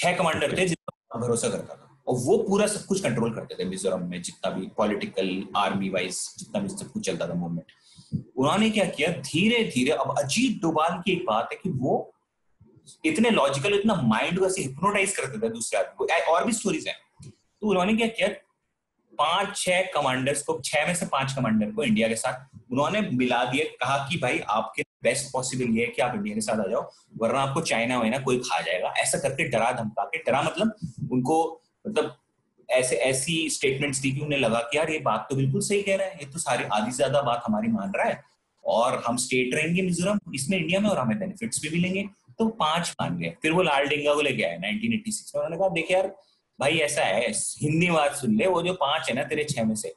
Speaker 6: छह कमांडर थे जिन पर भरोसा करता था और वो पूरा सब कुछ कंट्रोल करते थे मिजोरम में जितना भी पॉलिटिकल आर्मी वाइज जितना भी सब कुछ चलता था मूवमेंट उन्होंने क्या किया धीरे धीरे अब अजीत डोभाल की एक बात है कि वो इतने लॉजिकल इतना माइंड को ऐसे हिप्नोटाइज कर देता है दूसरे आदमी को और भी स्टोरीज हैं तो उन्होंने क्या किया पांच छह कमांडर्स को छह में से पांच कमांडर को इंडिया के साथ उन्होंने मिला दिया कहा कि भाई आपके बेस्ट पॉसिबल ये है कि आप इंडिया के साथ आ जाओ वरना आपको चाइना वाइना कोई खा जाएगा ऐसा करके डरा धमका के डरा मतलब उनको मतलब ऐसे ऐसी स्टेटमेंट्स दी कि उन्हें लगा कि यार ये बात तो बिल्कुल सही कह रहा है ये तो सारी आधी ज्यादा बात हमारी मान रहा है और हम स्टेट रहेंगे मिजोरम इसमें इंडिया में और हमें बेनिफिट्स भी मिलेंगे तो पांच मान गए फिर वो लाल डेंगा को लेके आया 1986 में उन्होंने कहा देखे यार भाई ऐसा है हिंदी बात सुन ले वो जो पांच है ना तेरे छह में से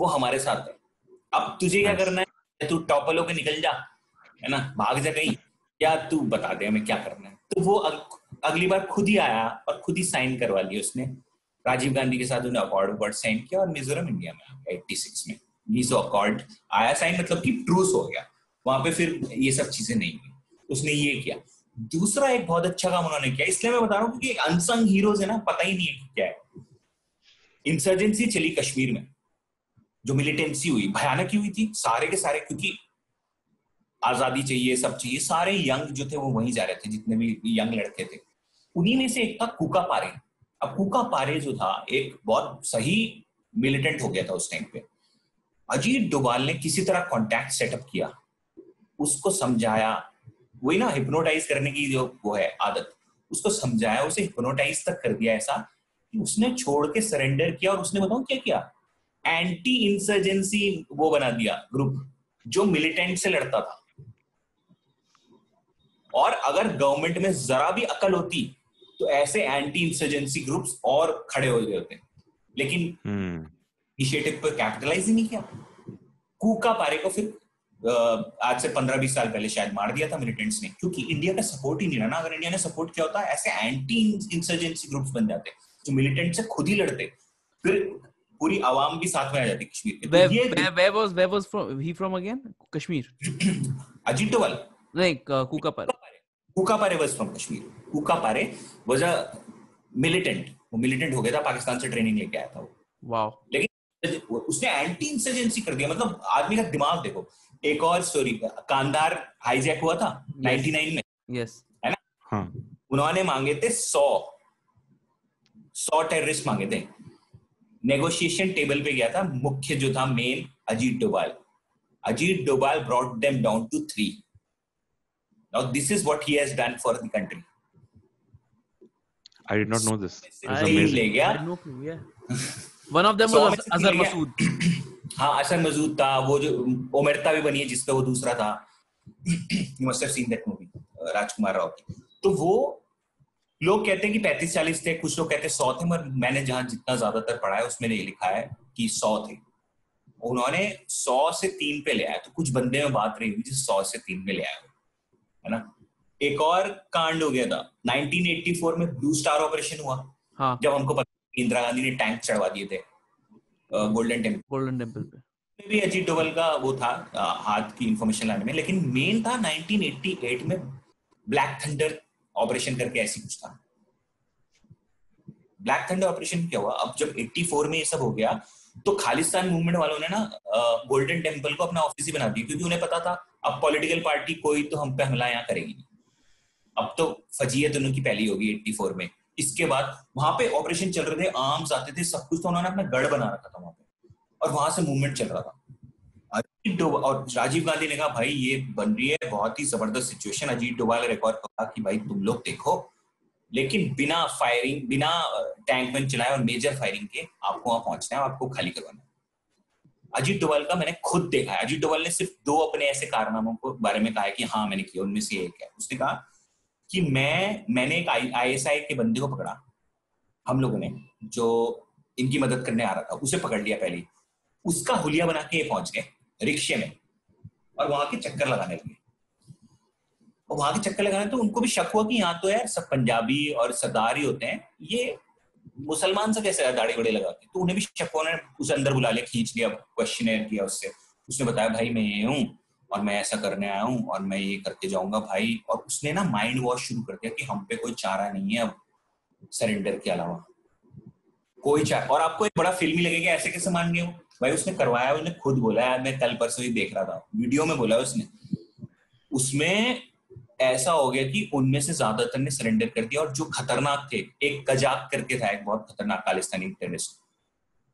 Speaker 6: वो हमारे साथ है अब तुझे क्या हाँ। करना है तू टॉपल होकर निकल जा है ना भाग जा कहीं या तू बता दे हमें क्या करना है तो वो अग, अगली बार खुद ही आया और खुद ही साइन करवा लिया उसने राजीव गांधी के साथ उन्हें अकॉर्ड अवार्ड साइन किया और मिजोरम इंडिया में एट्टी सिक्स में मीजो अकॉर्ड आया साइन मतलब कि ट्रूस हो गया वहां पे फिर ये सब चीजें नहीं हुई उसने ये किया दूसरा एक बहुत अच्छा काम उन्होंने किया इसलिए मैं बता रहा हूँ क्योंकि अनसंग हीरोज है ना पता ही नहीं है क्या है इंसर्जेंसी चली कश्मीर में जो मिलिटेंसी हुई भयानक ही हुई थी सारे के सारे क्योंकि आजादी चाहिए सब चाहिए सारे यंग जो थे वो वहीं जा रहे थे जितने भी यंग लड़के थे उन्हीं में से एक था कुका पारे अब कुका पारे जो था एक बहुत सही मिलिटेंट हो गया था उस टाइम पे अजीत डोभाल ने किसी तरह कॉन्टैक्ट सेटअप किया उसको समझाया वही ना हिप्नोटाइज करने की जो वो है आदत उसको समझाया उसे हिप्नोटाइज तक कर दिया ऐसा कि उसने छोड़ के सरेंडर किया और उसने बताऊ क्या किया एंटी इंसर्जेंसी वो बना दिया ग्रुप जो मिलिटेंट से लड़ता था और अगर गवर्नमेंट में जरा भी अकल होती तो ऐसे एंटी इंसर्जेंसी ग्रुप्स और खड़े हो गए होते लेकिन इनिशिएटिव हम्म। पर कैपिटलाइज ही नहीं किया कूका पारे को फिर आज से पंद्रह बीस साल पहले शायद मार दिया था मिलिटेंट्स ने क्योंकि इंडिया का सपोर्ट ही नहीं रहा ना अगर इंडिया ने सपोर्ट किया होता ऐसे एंटी इंसर्जेंसी ग्रुप्स बन जाते जो मिलिटेंट से खुद ही लड़ते फिर पूरी आवाम भी
Speaker 5: साथ में आ जाती कश्मीर तो where,
Speaker 6: कश्मीर अजीत डोवाल नहीं मिलिटेंट हो गया था पाकिस्तान से ट्रेनिंग लेके
Speaker 5: आया था वो लेकिन
Speaker 6: उसने एंटी इंसर्जेंसी कर दिया मतलब आदमी का दिमाग देखो एक और स्टोरी कांदार हाईजैक हुआ था नाइनटी नाइन में
Speaker 5: यस
Speaker 6: है ना हाँ। उन्होंने मांगे थे सौ सौ टेररिस्ट मांगे थे नेगोशिएशन टेबल पे गया था मुख्य जो था main Ajit Doval Ajit Doval brought them down to three now this is what he has done for the country
Speaker 4: I did not know this ले
Speaker 5: गया. One of them so was Azhar
Speaker 6: हाँ असर मजूद था वो जो ओमेरता भी बनी है जिसका वो दूसरा था you must have seen that movie राजकुमार राव की तो वो लोग कहते हैं कि पैंतीस चालीस थे कुछ लोग कहते हैं सौ थे मगर मैंने जहां जितना ज्यादातर पढ़ा है उसमें ये लिखा है कि सौ थे उन्होंने सौ से तीन पे ले आया तो कुछ बंदे में बात रही हुई जिस सौ से तीन पे ले आया है ना एक और कांड हो गया था 1984 में ब्लू स्टार ऑपरेशन
Speaker 5: हुआ हाँ. जब हमको
Speaker 6: पता इंदिरा गांधी ने टैंक चढ़वा दिए थे गोल्डन टेम्पल
Speaker 5: गोल्डन टेम्पल पे
Speaker 6: भी अजीत डोवल का वो था हाथ की इन्फॉर्मेशन लाने में लेकिन मेन था 1988 में ब्लैक थंडर ऑपरेशन करके ऐसी कुछ था ब्लैक थंडर ऑपरेशन क्या हुआ अब जब 84 में ये सब हो गया तो खालिस्तान मूवमेंट वालों ने ना गोल्डन टेम्पल को अपना ऑफिस ही बना दिया क्योंकि उन्हें पता था अब पॉलिटिकल पार्टी कोई तो हम पे हमला यहाँ करेगी अब तो फजीयत उनकी पहली होगी 84 में इसके बाद वहां पे ऑपरेशन चल रहे थे आर्म्स आते थे सब कुछ तो उन्होंने अपना गढ़ बना रखा था वहां पे और वहां से मूवमेंट चल रहा था अजीत डोभाल और राजीव गांधी ने कहा भाई ये बन रही है बहुत ही जबरदस्त सिचुएशन अजीत डोभाल रिकॉर्ड कहा कि भाई तुम लोग देखो लेकिन बिना फायरिंग बिना टैंक गन चलाए और मेजर फायरिंग के आपको वहां पहुंचना है आपको खाली करवाना है अजीत डोवाल का मैंने खुद देखा है अजीत डोवाल ने सिर्फ दो अपने ऐसे कारनामों को बारे में कहा है कि हाँ मैंने किया उनमें से एक है उसने कहा कि मैं मैंने एक आईएसआई के बंदे को पकड़ा हम लोगों ने जो इनकी मदद करने आ रहा था उसे पकड़ लिया पहले उसका हुलिया बना के पहुंच गए रिक्शे में और वहां के चक्कर लगाने लगे और वहां के चक्कर लगाने तो उनको भी शक हुआ कि यहाँ तो यार सब पंजाबी और सरदार ही होते हैं ये मुसलमान से कैसे दाढ़ी बड़े लगाते तो उन्हें भी शक उन्होंने उसे अंदर बुला लिया खींच लिया क्वेश्चन किया उससे उसने बताया भाई मैं ये हूँ और मैं ऐसा करने आया हूँ और मैं ये करके जाऊंगा भाई और उसने ना माइंड वॉश शुरू कर दिया कि हम पे कोई चारा नहीं है अब सरेंडर के अलावा कोई चारा और आपको एक बड़ा फिल्मी लगेगा ऐसे कैसे मान गए भाई उसने करवाया उसने खुद बोला यार मैं कल परसों ही देख रहा था वीडियो में बोला उसने उसमें ऐसा हो गया कि उनमें से ज्यादातर ने सरेंडर कर दिया और जो खतरनाक थे एक कजाक करके था एक बहुत खतरनाक खालिस्तानी टेरिस्ट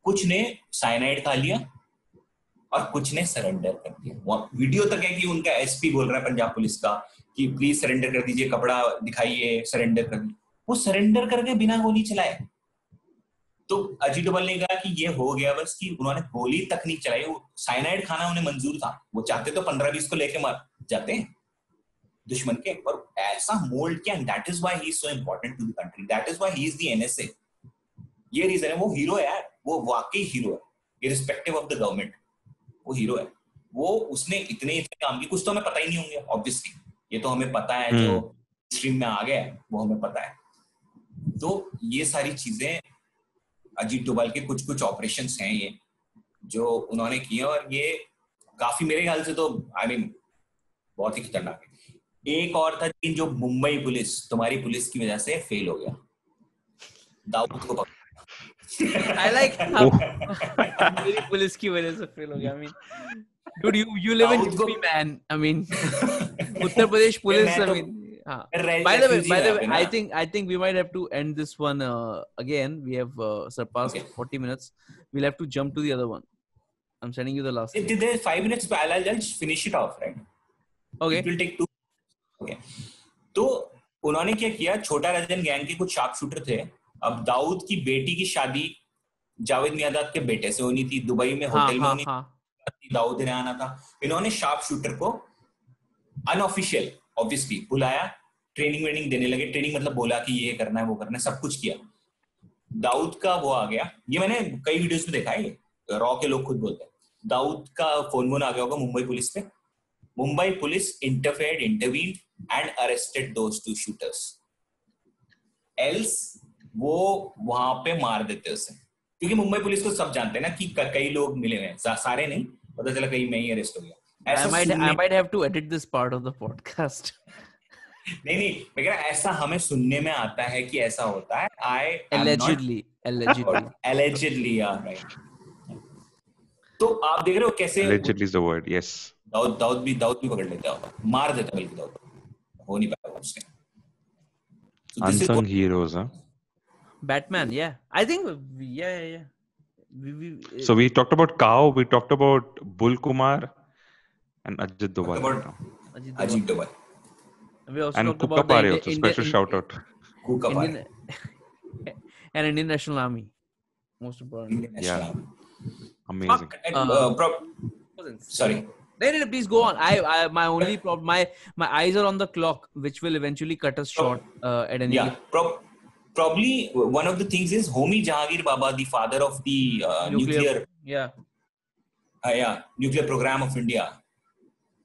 Speaker 6: कुछ ने साइनाइड खा लिया और कुछ ने सरेंडर कर दिया वीडियो तक है कि उनका एसपी बोल रहा है पंजाब पुलिस का कि प्लीज सरेंडर कर दीजिए कपड़ा दिखाइए सरेंडर कर दीजिए वो सरेंडर करके बिना गोली चलाए तो अजीत डोभाल ने कहा कि ये हो गया बस कि उन्होंने गोली तक नहीं चलाई वो साइनाइड खाना उन्हें मंजूर था वो चाहते तो पंद्रह बीस को लेके मर जाते हैं दुश्मन के पर ऐसा मोल्ड किया that is why he is so important to the country that is why he is the NSA ये रीजन है वो हीरो है वो वाकई हीरो है इरिस्पेक्टिव ऑफ द गवर्नमेंट वो हीरो है वो उसने इतने इतने काम किए कुछ तो हमें पता ही नहीं होंगे ऑब्वियसली ये तो हमें पता है जो स्ट्रीम हम्म। में आ गया है वो हमें पता है तो ये सारी चीजें अजीत डोभाल के कुछ कुछ ऑपरेशन हैं ये जो उन्होंने किए और ये काफी मेरे ख्याल से तो आई I मीन mean, बहुत ही खतरनाक है एक और था जो मुंबई पुलिस तुम्हारी पुलिस की वजह से फेल हो गया
Speaker 5: दाऊद को पकड़ I like how really police की वजह से फेल हो गया I mean dude you you live in UP man I mean Uttar Pradesh police I mean हाँ by the way by the way I think I think we might have to end this one uh, again we have uh, surpassed okay. 40 minutes we'll have to jump to the other one I'm sending you the last
Speaker 6: if there's five minutes I'll, I'll just finish it off right
Speaker 5: okay it
Speaker 6: will take two okay तो उन्होंने क्या किया छोटा रजन gang के कुछ sharp shooter थे अब दाऊद की बेटी की शादी जावेद मियादाद के बेटे से होनी थी दुबई में हाँ, होटल हाँ, में हाँ, हाँ. दाऊद ने आना था इन्होंने शार्प शूटर को अनऑफिशियल ऑब्वियसली बुलाया ट्रेनिंग वेनिंग देने लगे ट्रेनिंग मतलब बोला कि ये करना है वो करना है सब कुछ किया दाऊद का वो आ गया ये मैंने कई वीडियोस में देखा है ये रॉ के लोग खुद बोलते हैं दाऊद का फोन वोन आ गया होगा मुंबई पुलिस पे Mumbai police interfere intervene and arrested those two shooters else वो वहां पे मार देते उसे क्योंकि मुंबई पुलिस को सब जानते हैं ना कि कई लोग मिले हुए हैं सारे नहीं पता चला कहीं मैं ही अरेस्ट हो गया
Speaker 5: I
Speaker 6: नहीं नहीं मैं कह ऐसा हमें सुनने में आता है कि ऐसा होता है आई
Speaker 5: एलिजिडली
Speaker 6: एलिजिडली तो आप देख रहे हो कैसे
Speaker 4: allegedly is the word
Speaker 6: yes Dawood Dawood भी दाउद भी पकड़ लेता होगा मार देता बल्कि दाउद हो नहीं पाएगा उसने
Speaker 5: अनसंग हीरोज हाँ Batman, yeah. I think, yeah, yeah, yeah.
Speaker 4: We, we, so we talked about Kao, we talked about Bull Kumar, and Ajit Doval.
Speaker 6: About Ajit Doval.
Speaker 4: We also and talked about Pari also, special shout out.
Speaker 5: Indian, and Indian National Army, most important. yeah.
Speaker 4: Army. Amazing. And, uh, uh
Speaker 6: sorry. No, no, no,
Speaker 5: please go on. I, I my only problem, my my eyes are on the clock, which will eventually cut us short uh, at any. Yeah, pro- probably one of the things is Homi Jahangir Baba, the father of the uh, nuclear, nuclear, yeah, uh, yeah, nuclear program of India,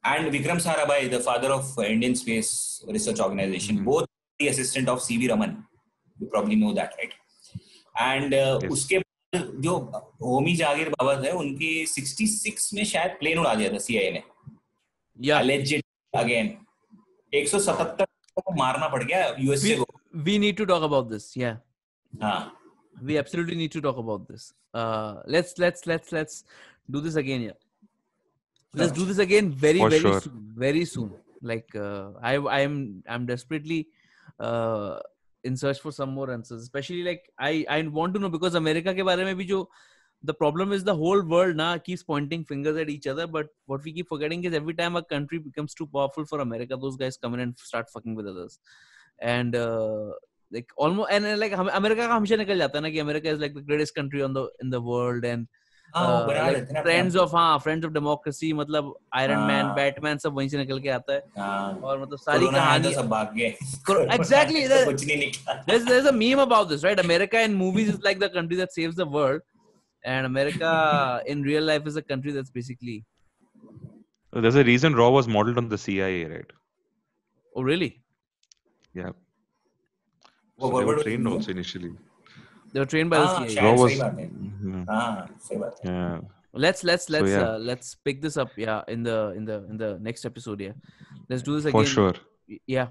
Speaker 5: and Vikram Sarabhai, the father of Indian Space Research Organization, mm-hmm. both the assistant of C.V. Raman. You probably know that, right? And uh, yes. uske जो होमी जागीर बाबा थे उनके 66 में शायद plane उड़ा दिया था CIA ने या अगेन 177 को मारना पड़ गया यूएसए को we need to talk about this yeah ah. we absolutely need to talk about this uh let's let's let's let's do this again yeah let's do this again very For very sure. soon very soon like uh, i i am i'm desperately uh, in search for some more answers especially like i i want to know because america ke bare mein bhi jo the problem is the whole world now keeps pointing fingers at each other but what we keep forgetting is every time a country becomes too powerful for america those guys come in and start fucking with others and uh, like almost and uh, like America का हमेशा निकल जाता है ना कि America is like the greatest country on the in the world and uh, friends of हाँ friends of democracy मतलब Iron Man Batman सब वहीं से निकल के आता है और मतलब सारी कहानी सब भाग गए exactly कुछ there's there's a meme about this right America in movies is like the country that saves the world and America in real life is a country that's basically there's a reason Raw was modeled on the CIA right oh really yeah. So well, they were trained also initially. They were trained by ah, the CIA. Was, yeah. Mm-hmm. Ah, yeah. Let's let's let's so, yeah. uh, let's pick this up. Yeah, in the in the in the next episode. Yeah, let's do this again. For sure. Yeah,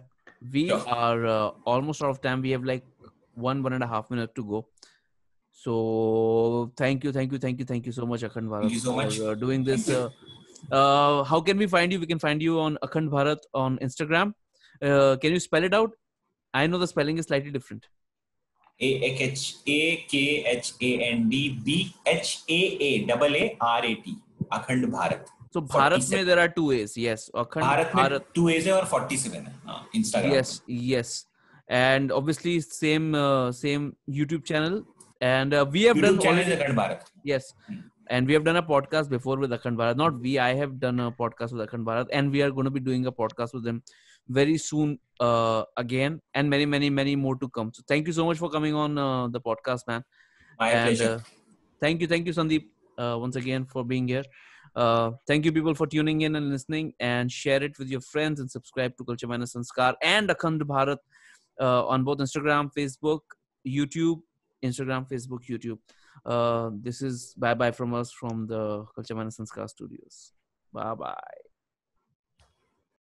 Speaker 5: we yeah. are uh, almost out of time. We have like one one and a half minute to go. So thank you, thank you, thank you, thank you so much, Akhand Bharat, so for much. Uh, doing this. Uh, uh, how can we find you? We can find you on Akhand Bharat on Instagram uh, can you spell it out? I know the spelling is slightly different. A H A K H A N D B H A A double A R A T. Akhand Bharat. So Bharat में there are two A's. Yes. Akhand Bharat, Bharat. two A's or 47 Uh, Instagram. Yes. Yes. And obviously same uh, same YouTube channel. And uh, we have YouTube done Akhand Bharat. Yes. Hmm. And we have done a podcast before with Akhand Bharat. Not we. I have done a podcast with Akhand Bharat, and we are going to be doing a podcast with them very soon uh, again, and many, many, many more to come. So thank you so much for coming on uh, the podcast, man. My and, pleasure. Uh, thank you, thank you, Sandeep, uh, once again for being here. Uh, thank you, people, for tuning in and listening, and share it with your friends and subscribe to Culture Minus Sanskar and Akhand Bharat on both Instagram, Facebook, YouTube, Instagram, Facebook, YouTube. Uh, this is bye bye from us from the Culture Manasans Car Studios. Bye bye.